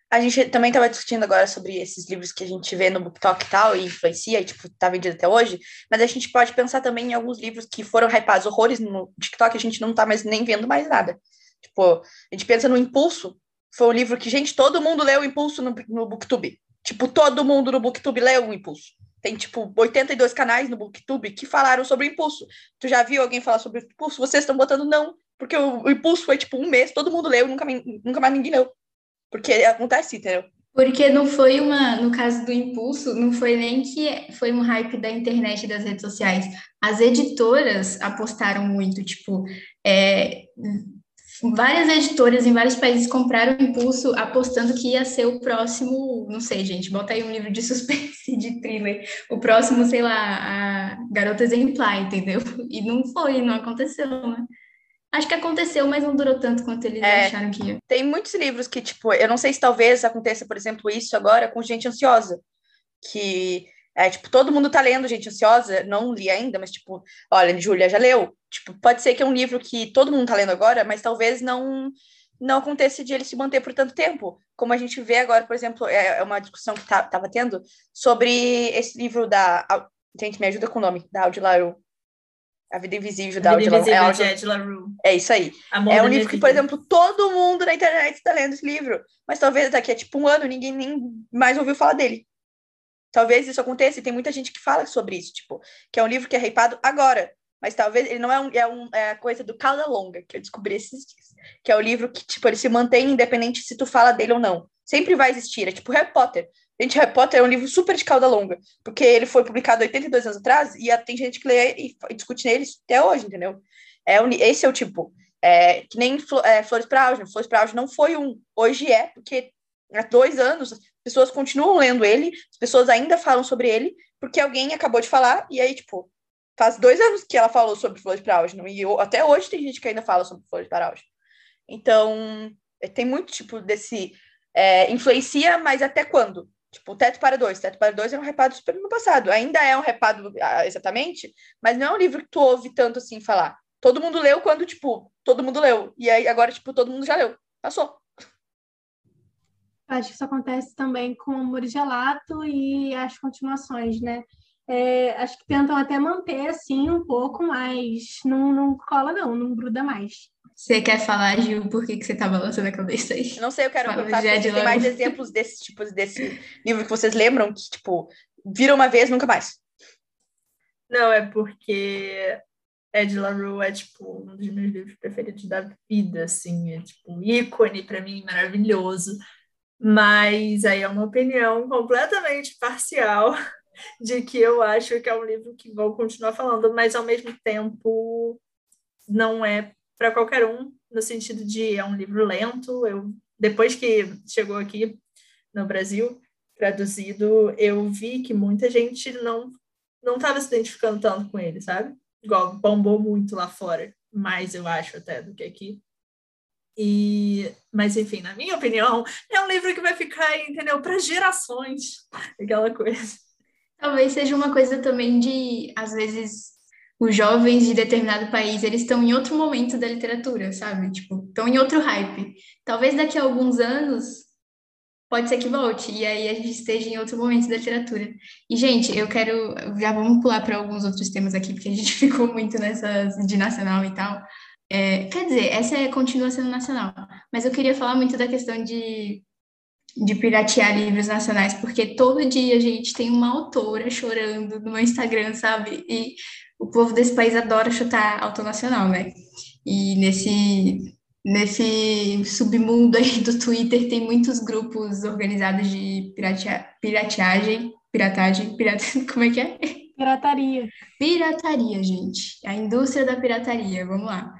A gente também estava discutindo agora sobre esses livros que a gente vê no BookTok e tal, e influencia, e, tipo, tá vendido até hoje, mas a gente pode pensar também em alguns livros que foram hypados horrores no TikTok, a gente não tá mais nem vendo mais nada. Tipo, a gente pensa no Impulso, foi um livro que, gente, todo mundo leu o Impulso no, no Booktube. Tipo, todo mundo no Booktube leu o Impulso. Tem, tipo, 82 canais no Booktube que falaram sobre o Impulso. Tu já viu alguém falar sobre o Impulso? Vocês estão botando não, porque o, o Impulso foi, tipo, um mês, todo mundo leu, nunca, nunca mais ninguém leu. Porque acontece, entendeu? Porque não foi uma, no caso do impulso, não foi nem que foi um hype da internet e das redes sociais. As editoras apostaram muito, tipo, é, várias editoras em vários países compraram o impulso apostando que ia ser o próximo, não sei, gente, bota aí um livro de suspense, de thriller, o próximo, sei lá, a Garota Exemplar, entendeu? E não foi, não aconteceu, né? Acho que aconteceu, mas não durou tanto quanto eles é, acharam que ia. Tem muitos livros que, tipo, eu não sei se talvez aconteça, por exemplo, isso agora com Gente Ansiosa, que é, tipo, todo mundo tá lendo Gente Ansiosa, não li ainda, mas, tipo, olha, Júlia já leu. Tipo, pode ser que é um livro que todo mundo tá lendo agora, mas talvez não não aconteça de ele se manter por tanto tempo. Como a gente vê agora, por exemplo, é, é uma discussão que tá, tava tendo sobre esse livro da... Gente, me ajuda com o nome, da Audilaru. A Vida Invisível da Vida Invisível é, de Ed LaRue. É isso aí. Amor é um livro que, por exemplo, todo mundo na internet está lendo esse livro. Mas talvez daqui a tipo um ano ninguém nem mais ouviu falar dele. Talvez isso aconteça e tem muita gente que fala sobre isso, tipo, que é um livro que é hypado agora. Mas talvez ele não é, um, é, um, é a coisa do Cauda Longa, que eu descobri esses dias. Que é o livro que, tipo, ele se mantém independente se tu fala dele ou não. Sempre vai existir. É tipo Harry Potter. Gente, Harry Potter é um livro super de cauda longa, porque ele foi publicado 82 anos atrás e tem gente que lê e, discute neles até hoje, entendeu? É, esse é o tipo. É, que nem é, Flores para Auge. Flores para Auge não foi um, hoje é, porque há dois anos as pessoas continuam lendo ele, as pessoas ainda falam sobre ele, porque alguém acabou de falar, e aí, tipo, faz dois anos que ela falou sobre Flores para Auge, e eu, até hoje tem gente que ainda fala sobre Flores para Auge. Então, é, tem muito tipo desse. É, influencia, mas até quando? Tipo, Teto para Dois. Teto para Dois é um repado super no passado. Ainda é um repado ah, exatamente, mas não é um livro que tu ouve tanto assim falar. Todo mundo leu quando, tipo, todo mundo leu. E aí agora, tipo, todo mundo já leu. Passou. Acho que isso acontece também com o Amor Gelato e as continuações, né? É, acho que tentam até manter assim um pouco, mas não, não cola, não, não gruda mais. Você quer falar, Gil, por que, que você tá balançando a cabeça aí? Não sei, eu quero Fala perguntar se tem mais exemplos desses tipos, desse livro que vocês lembram que, tipo, viram uma vez, nunca mais. Não, é porque Ed LaRue é, tipo, um dos meus livros preferidos da vida, assim, é, tipo, um ícone para mim, maravilhoso. Mas aí é uma opinião completamente parcial de que eu acho que é um livro que vou continuar falando, mas ao mesmo tempo não é para qualquer um, no sentido de é um livro lento. Eu depois que chegou aqui no Brasil, traduzido, eu vi que muita gente não não estava se identificando tanto com ele, sabe? Igual bombou muito lá fora, mais eu acho até do que aqui. E, mas enfim, na minha opinião, é um livro que vai ficar, entendeu, para gerações, aquela coisa. Talvez seja uma coisa também de, às vezes, os jovens de determinado país, eles estão em outro momento da literatura, sabe? Tipo, estão em outro hype. Talvez daqui a alguns anos pode ser que volte, e aí a gente esteja em outro momento da literatura. E, gente, eu quero. Já vamos pular para alguns outros temas aqui, porque a gente ficou muito nessas de nacional e tal. É, quer dizer, essa é, continua sendo nacional, mas eu queria falar muito da questão de, de piratear livros nacionais, porque todo dia a gente tem uma autora chorando no Instagram, sabe? E o povo desse país adora chutar autor nacional, né? E nesse Nesse submundo aí do Twitter tem muitos grupos organizados de piratea, pirateagem, piratagem, pirata, como é que é? Pirataria. Pirataria, gente. A indústria da pirataria, vamos lá.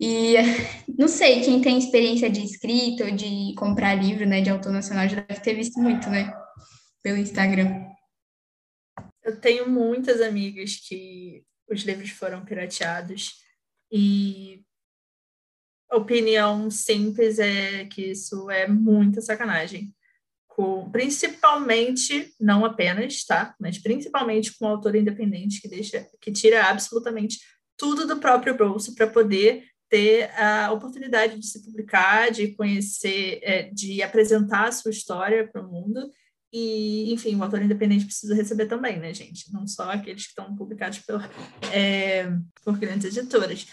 E não sei, quem tem experiência de escrita ou de comprar livro, né, de autor nacional já deve ter visto muito, né, pelo Instagram. Eu tenho muitas amigas que os livros foram pirateados e opinião simples é que isso é muita sacanagem. Com, principalmente, não apenas, tá? Mas principalmente com o autor independente que deixa, que tira absolutamente tudo do próprio bolso para poder ter a oportunidade de se publicar, de conhecer, é, de apresentar a sua história para o mundo. E, enfim, o autor independente precisa receber também, né, gente? Não só aqueles que estão publicados por, é, por grandes editoras.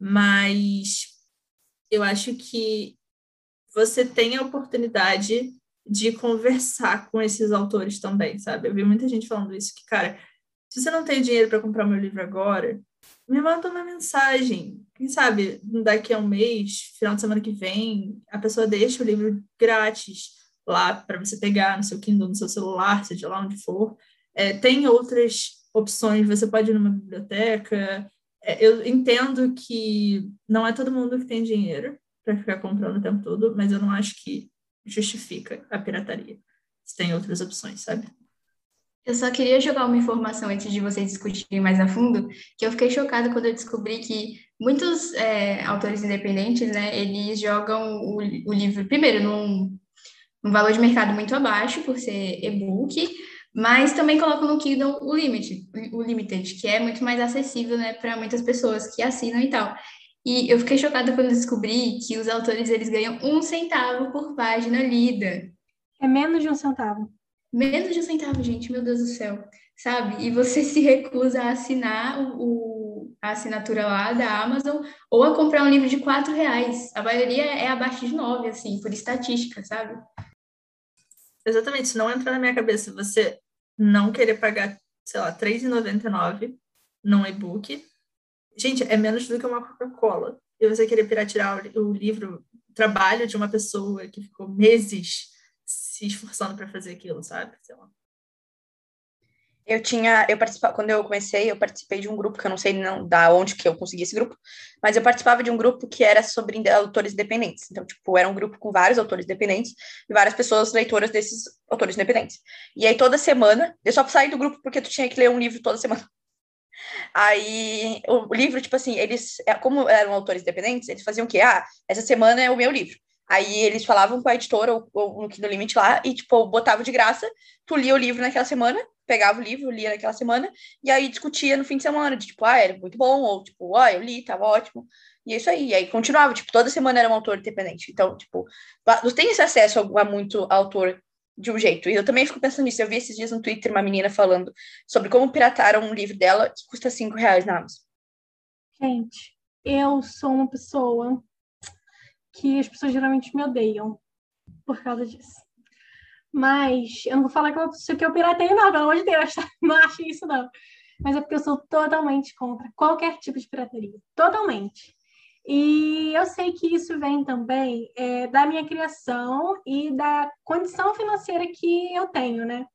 Mas eu acho que você tem a oportunidade de conversar com esses autores também, sabe? Eu vi muita gente falando isso, que, cara, se você não tem dinheiro para comprar meu livro agora, me manda uma mensagem. Quem sabe, daqui a um mês, final de semana que vem, a pessoa deixa o livro grátis lá para você pegar no seu Kindle, no seu celular, seja lá onde for. É, tem outras opções, você pode ir numa biblioteca, é, eu entendo que não é todo mundo que tem dinheiro para ficar comprando o tempo todo, mas eu não acho que justifica a pirataria. Se tem outras opções, sabe? Eu só queria jogar uma informação antes de vocês discutirem mais a fundo, que eu fiquei chocada quando eu descobri que muitos é, autores independentes, né, eles jogam o, o livro, primeiro, num, num valor de mercado muito abaixo, por ser e-book, mas também coloco no Kindle o Limited, o Limited, que é muito mais acessível, né, para muitas pessoas que assinam e tal. E eu fiquei chocada quando descobri que os autores eles ganham um centavo por página lida. É menos de um centavo. Menos de um centavo, gente, meu Deus do céu, sabe? E você se recusa a assinar o a assinatura lá da Amazon ou a comprar um livro de quatro reais. A maioria é abaixo de nove, assim, por estatística, sabe? Exatamente, isso não entra na minha cabeça. Você não querer pagar, sei lá, R$3,99 num e-book. Gente, é menos do que uma Coca-Cola. E você querer piratear o, livro, o trabalho de uma pessoa que ficou meses se esforçando para fazer aquilo, sabe? Sei lá. Eu tinha, eu participava, quando eu comecei, eu participei de um grupo que eu não sei não da onde que eu consegui esse grupo, mas eu participava de um grupo que era sobre autores independentes. Então, tipo, era um grupo com vários autores independentes e várias pessoas leitoras desses autores independentes. E aí toda semana, eu só saí do grupo porque tu tinha que ler um livro toda semana. Aí o livro, tipo assim, eles, é, como eram autores independentes, eles faziam o quê? Ah, essa semana é o meu livro. Aí eles falavam com a editora ou, ou no Kindle Limit lá e, tipo, botava de graça, tu lia o livro naquela semana pegava o livro, lia naquela semana, e aí discutia no fim de semana, de tipo, ah, era muito bom, ou tipo, ah, eu li, tava ótimo. E é isso aí. E aí continuava, tipo, toda semana era um autor independente. Então, tipo, tu tem esse acesso a, a muito autor de um jeito. E eu também fico pensando nisso. Eu vi esses dias no Twitter uma menina falando sobre como pirataram um livro dela que custa cinco reais na Amazon. Gente, eu sou uma pessoa que as pessoas geralmente me odeiam por causa disso. Mas eu não vou falar que eu, que eu piratei, não, pelo amor de Deus, não acho isso, não. Mas é porque eu sou totalmente contra qualquer tipo de pirataria. Totalmente. E eu sei que isso vem também é, da minha criação e da condição financeira que eu tenho, né?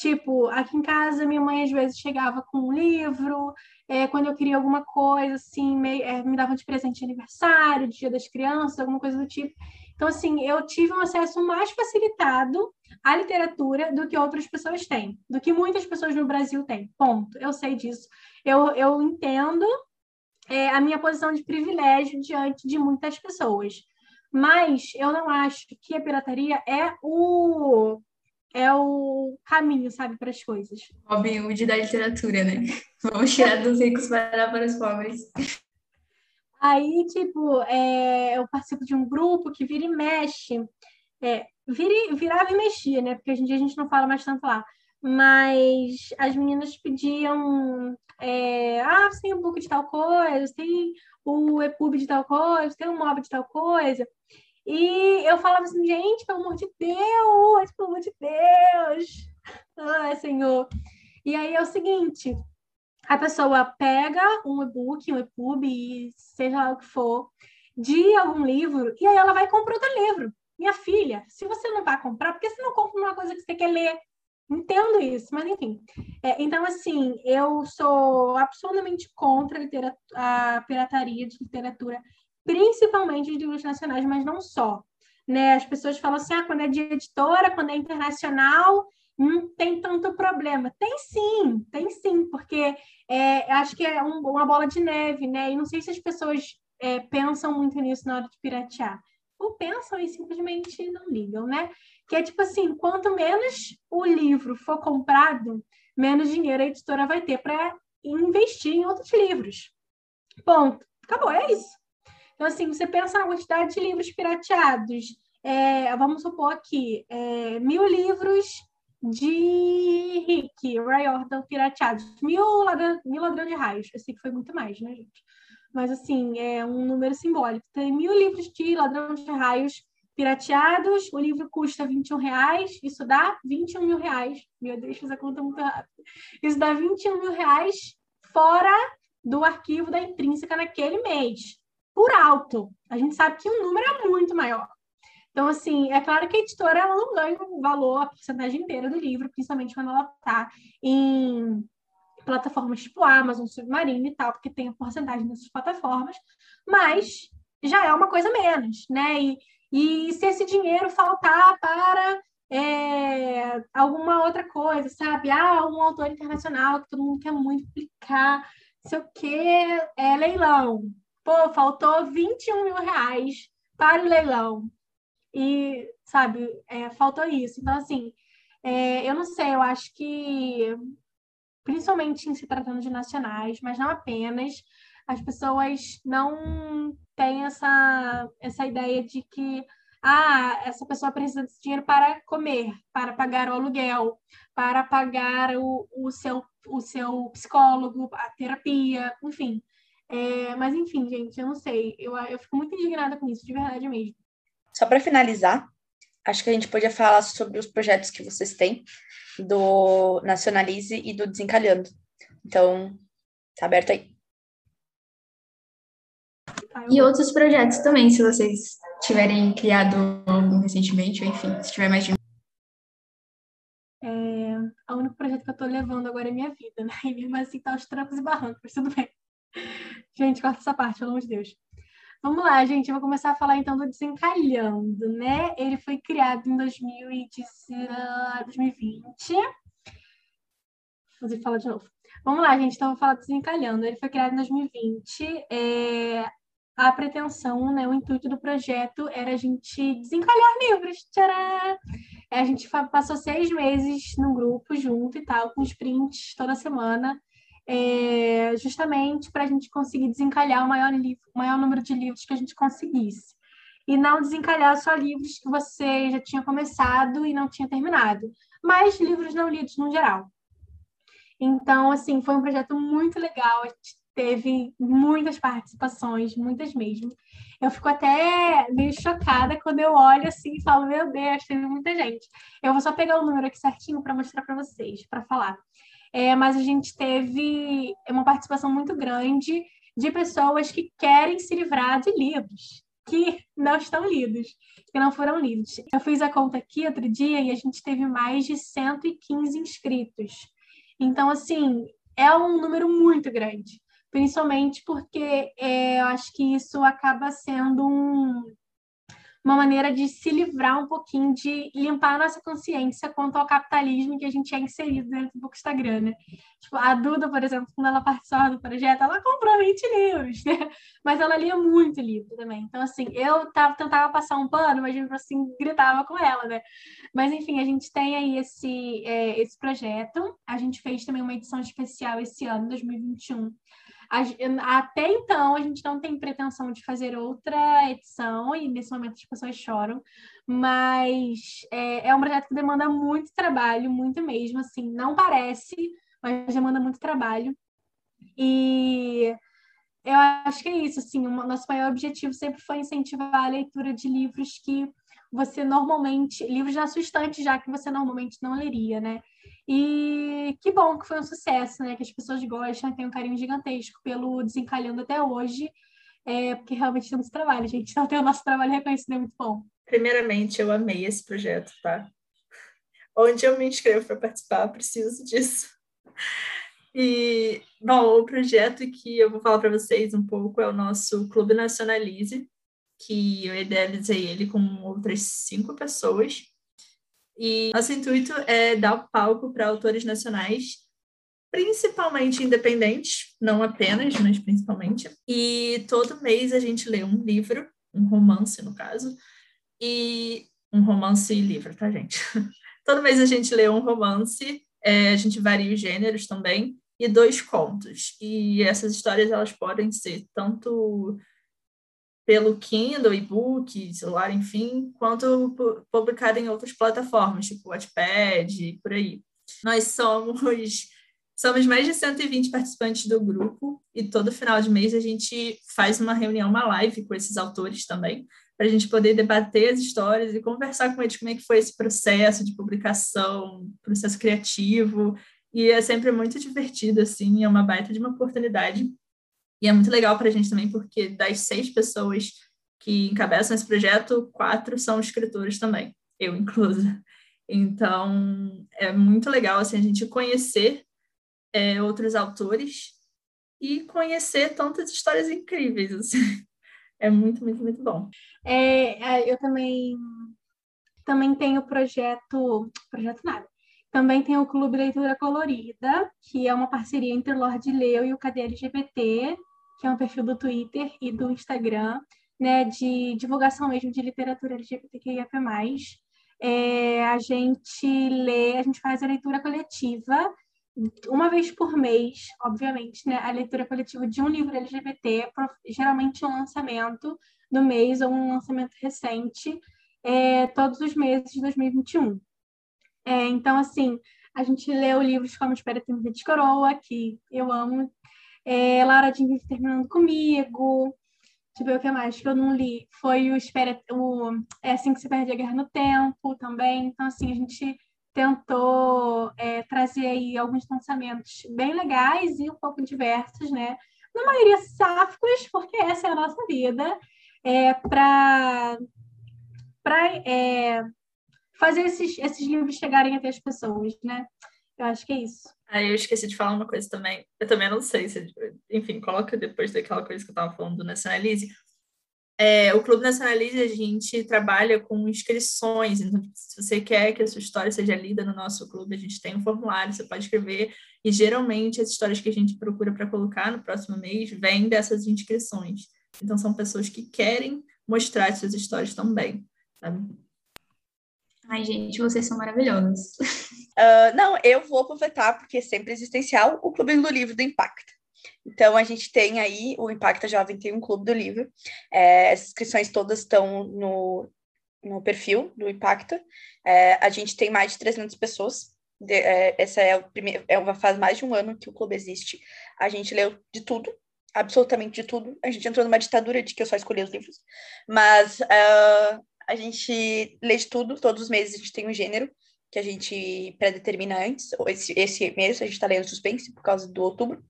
Tipo, aqui em casa, minha mãe às vezes chegava com um livro, é, quando eu queria alguma coisa, assim, me, é, me davam de presente de aniversário, dia das crianças, alguma coisa do tipo. Então, assim, eu tive um acesso mais facilitado à literatura do que outras pessoas têm, do que muitas pessoas no Brasil têm. Ponto. Eu sei disso. Eu, eu entendo é, a minha posição de privilégio diante de muitas pessoas. Mas eu não acho que a pirataria é o é o caminho, sabe, para as coisas. Robin Hood da literatura, né? Vamos tirar dos ricos para dar para os pobres. Aí, tipo, é, eu participo de um grupo que vira e mexe. É, vira, virava e mexia, né? Porque hoje em dia a gente não fala mais tanto lá. Mas as meninas pediam é, ah, você tem o book de tal coisa, você tem o EPUB de tal coisa, tem o MOB de tal coisa. E eu falava assim, gente, pelo amor de Deus, pelo amor de Deus. Ai, Senhor. E aí é o seguinte, a pessoa pega um e-book, um EPUB, seja lá o que for, de algum livro, e aí ela vai comprar outro livro. Minha filha, se você não vai comprar, por que você não compra uma coisa que você quer ler? Entendo isso, mas enfim. É, então, assim, eu sou absolutamente contra a, a pirataria de literatura, principalmente de livros nacionais, mas não só. Né? As pessoas falam assim, ah, quando é de editora, quando é internacional, não tem tanto problema. Tem sim, tem sim, porque é, acho que é um, uma bola de neve, né? E não sei se as pessoas é, pensam muito nisso na hora de piratear. Ou pensam e simplesmente não ligam, né? que é tipo assim, quanto menos o livro for comprado, menos dinheiro a editora vai ter para investir em outros livros. Ponto. Acabou, é isso. Então, assim, você pensa na quantidade de livros pirateados. É, vamos supor aqui, é, mil livros de Rick, Ray Orton pirateados. Mil, ladrão, mil ladrão de raios. Eu sei que foi muito mais, né, gente? Mas, assim, é um número simbólico. Tem mil livros de ladrão de raios pirateados, o livro custa 21 reais, isso dá 21 mil reais. Meu Deus, fiz a conta muito rápido. Isso dá 21 mil reais fora do arquivo da intrínseca naquele mês, por alto. A gente sabe que o número é muito maior. Então, assim, é claro que a editora ela não ganha o valor, a porcentagem inteira do livro, principalmente quando ela está em plataformas tipo Amazon, Submarino e tal, porque tem a porcentagem nessas plataformas, mas já é uma coisa menos, né? E e se esse dinheiro faltar para é, alguma outra coisa, sabe? Ah, um autor internacional que todo mundo quer muito publicar, sei o quê, é leilão. Pô, faltou 21 mil reais para o leilão. E, sabe, é, faltou isso. Então, assim, é, eu não sei, eu acho que, principalmente em se tratando de nacionais, mas não apenas, as pessoas não têm essa, essa ideia de que ah, essa pessoa precisa desse dinheiro para comer, para pagar o aluguel, para pagar o, o, seu, o seu psicólogo, a terapia, enfim. É, mas, enfim, gente, eu não sei. Eu, eu fico muito indignada com isso, de verdade mesmo. Só para finalizar, acho que a gente podia falar sobre os projetos que vocês têm do Nacionalize e do Desencalhando. Então, tá aberto aí. E outros projetos também, se vocês tiverem criado algum recentemente, ou enfim, se tiver mais de é, o único projeto que eu tô levando agora é minha vida, né? E mesmo assim tá os trancos e barrancos, tudo bem. Gente, corta essa parte, pelo amor de Deus. Vamos lá, gente. Eu vou começar a falar então do Desencalhando, né? Ele foi criado em 2020. Vou falar de novo. Vamos lá, gente. Então, eu vou falar do Desencalhando. Ele foi criado em 2020. É a pretensão, né, o intuito do projeto era a gente desencalhar livros. Tcharam! A gente passou seis meses no grupo junto e tal, com os prints toda semana, é, justamente para a gente conseguir desencalhar o maior, livro, o maior número de livros que a gente conseguisse. E não desencalhar só livros que você já tinha começado e não tinha terminado, mas livros não lidos no geral. Então, assim, foi um projeto muito legal. A gente teve muitas participações, muitas mesmo. Eu fico até meio chocada quando eu olho assim e falo, meu Deus, teve muita gente. Eu vou só pegar o número aqui certinho para mostrar para vocês, para falar. É, mas a gente teve uma participação muito grande de pessoas que querem se livrar de livros que não estão lidos, que não foram lidos. Eu fiz a conta aqui outro dia e a gente teve mais de 115 inscritos. Então, assim, é um número muito grande principalmente porque é, eu acho que isso acaba sendo um, uma maneira de se livrar um pouquinho, de limpar a nossa consciência quanto ao capitalismo que a gente é inserido dentro do Instagram, né? Tipo, a Duda, por exemplo, quando ela participava do projeto, ela comprou 20 livros, né? Mas ela lia muito livro também. Então, assim, eu tava, tentava passar um pano, mas, tipo assim, gritava com ela, né? Mas, enfim, a gente tem aí esse, é, esse projeto. A gente fez também uma edição especial esse ano, 2021, até então, a gente não tem pretensão de fazer outra edição, e nesse momento as pessoas choram, mas é, é um projeto que demanda muito trabalho, muito mesmo, assim, não parece, mas demanda muito trabalho. E eu acho que é isso, assim, o nosso maior objetivo sempre foi incentivar a leitura de livros que você normalmente, livros na sua estante já que você normalmente não leria, né? E que bom que foi um sucesso, né? Que as pessoas gostam, tem um carinho gigantesco pelo Desencalhando até hoje, é, porque realmente temos trabalho, gente. Então, ter o nosso trabalho reconhecido é muito bom. Primeiramente, eu amei esse projeto, tá? Onde eu me inscrevo para participar, preciso disso. E, bom, o projeto que eu vou falar para vocês um pouco é o nosso Clube Nacionalize, que eu idealizei ele com outras cinco pessoas. E nosso intuito é dar palco para autores nacionais, principalmente independentes, não apenas, mas principalmente. E todo mês a gente lê um livro, um romance, no caso, e um romance e livro, tá, gente? todo mês a gente lê um romance, é, a gente varia os gêneros também, e dois contos. E essas histórias elas podem ser tanto pelo Kindle, e-book, celular, enfim, quanto publicado em outras plataformas, tipo Wattpad, por aí. Nós somos somos mais de 120 participantes do grupo e todo final de mês a gente faz uma reunião, uma live com esses autores também, para a gente poder debater as histórias e conversar com eles como é que foi esse processo de publicação, processo criativo, e é sempre muito divertido, assim, é uma baita de uma oportunidade e é muito legal para a gente também, porque das seis pessoas que encabeçam esse projeto, quatro são escritores também, eu inclusa. Então, é muito legal assim, a gente conhecer é, outros autores e conhecer tantas histórias incríveis. Assim. É muito, muito, muito bom. É, é eu também, também tenho projeto, projeto nada. Também tem o Clube Leitura Colorida, que é uma parceria entre o Lorde Leu e o Cadê LGBT, que é um perfil do Twitter e do Instagram, né, de divulgação mesmo de literatura LGBTQIA+. É, a gente lê, a gente faz a leitura coletiva uma vez por mês, obviamente, né, a leitura coletiva de um livro LGBT, geralmente um lançamento do mês ou um lançamento recente, é, todos os meses de 2021. É, então, assim, a gente leu livros como Espera Tempo de Coroa, que eu amo é, Laura Jean terminando comigo. Deixa eu ver o que mais que eu não li. Foi o Espera, o É Assim Que Se Perde a Guerra no Tempo também. Então, assim, a gente tentou é, trazer aí alguns lançamentos bem legais e um pouco diversos, né? Na maioria sáficos, porque essa é a nossa vida, é, para é, fazer esses, esses livros chegarem até as pessoas, né? Eu acho que é isso. Aí eu esqueci de falar uma coisa também. Eu também não sei se. Enfim, coloca depois daquela coisa que eu estava falando do Nacionalize. É, o Clube Nacionalize, a gente trabalha com inscrições. Então, se você quer que a sua história seja lida no nosso clube, a gente tem um formulário, você pode escrever. E geralmente as histórias que a gente procura para colocar no próximo mês vêm dessas inscrições. Então, são pessoas que querem mostrar suas histórias também. Sabe? Ai, gente, vocês são maravilhosos. Uh, não, eu vou aproveitar, porque é sempre existencial, o Clube do Livro do Impacta. Então, a gente tem aí, o Impacta Jovem tem um Clube do Livro. É, as inscrições todas estão no, no perfil do Impacta. É, a gente tem mais de 300 pessoas. De, é, essa é, o primeiro, é uma faz mais de um ano que o clube existe. A gente leu de tudo, absolutamente de tudo. A gente entrou numa ditadura de que eu só escolhi os livros. Mas uh, a gente lê de tudo, todos os meses a gente tem um gênero que a gente pré-determina antes. Esse, esse mês a gente está lendo suspense por causa do outubro,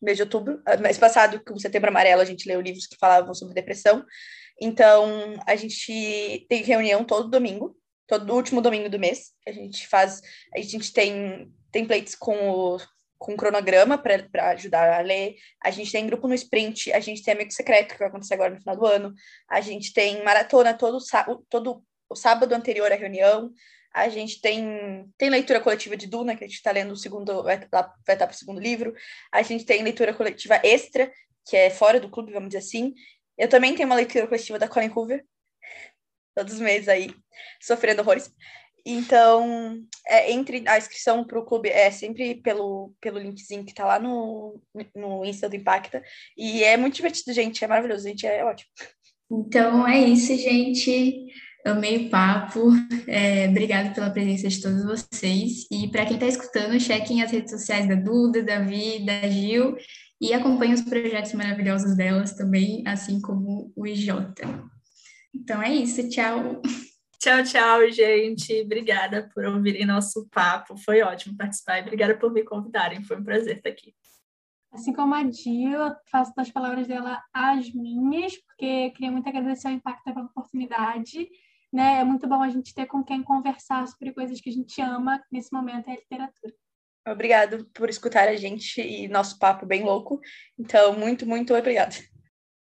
mês de outubro. Ah, mês passado, com Setembro Amarelo, a gente leu livros que falavam sobre depressão. Então, a gente tem reunião todo domingo, todo último domingo do mês. A gente faz, a gente tem templates com o, com cronograma para ajudar a ler. A gente tem grupo no sprint, a gente tem amigo secreto que vai acontecer agora no final do ano. A gente tem maratona todo, todo o sábado anterior à reunião. A gente tem, tem leitura coletiva de Duna, que a gente está lendo o segundo, vai, vai estar para o segundo livro. A gente tem leitura coletiva extra, que é fora do clube, vamos dizer assim. Eu também tenho uma leitura coletiva da Colin Hoover, todos os meses aí, sofrendo horrores. Então, é, entre a inscrição para o clube é sempre pelo, pelo linkzinho que está lá no, no Insta do Impacta. E é muito divertido, gente. É maravilhoso, gente. É ótimo. Então é isso, gente. Amei o papo. É, obrigada pela presença de todos vocês. E para quem está escutando, chequem as redes sociais da Duda, da Vi, da Gil e acompanhem os projetos maravilhosos delas também, assim como o IJ. Então é isso. Tchau. Tchau, tchau, gente. Obrigada por ouvirem nosso papo. Foi ótimo participar e obrigada por me convidarem. Foi um prazer estar aqui. Assim como a eu faço das palavras dela as minhas, porque queria muito agradecer ao Impacto pela oportunidade. Né? É muito bom a gente ter com quem conversar sobre coisas que a gente ama, nesse momento é a literatura. Obrigado por escutar a gente e nosso papo bem louco. Então, muito, muito obrigada.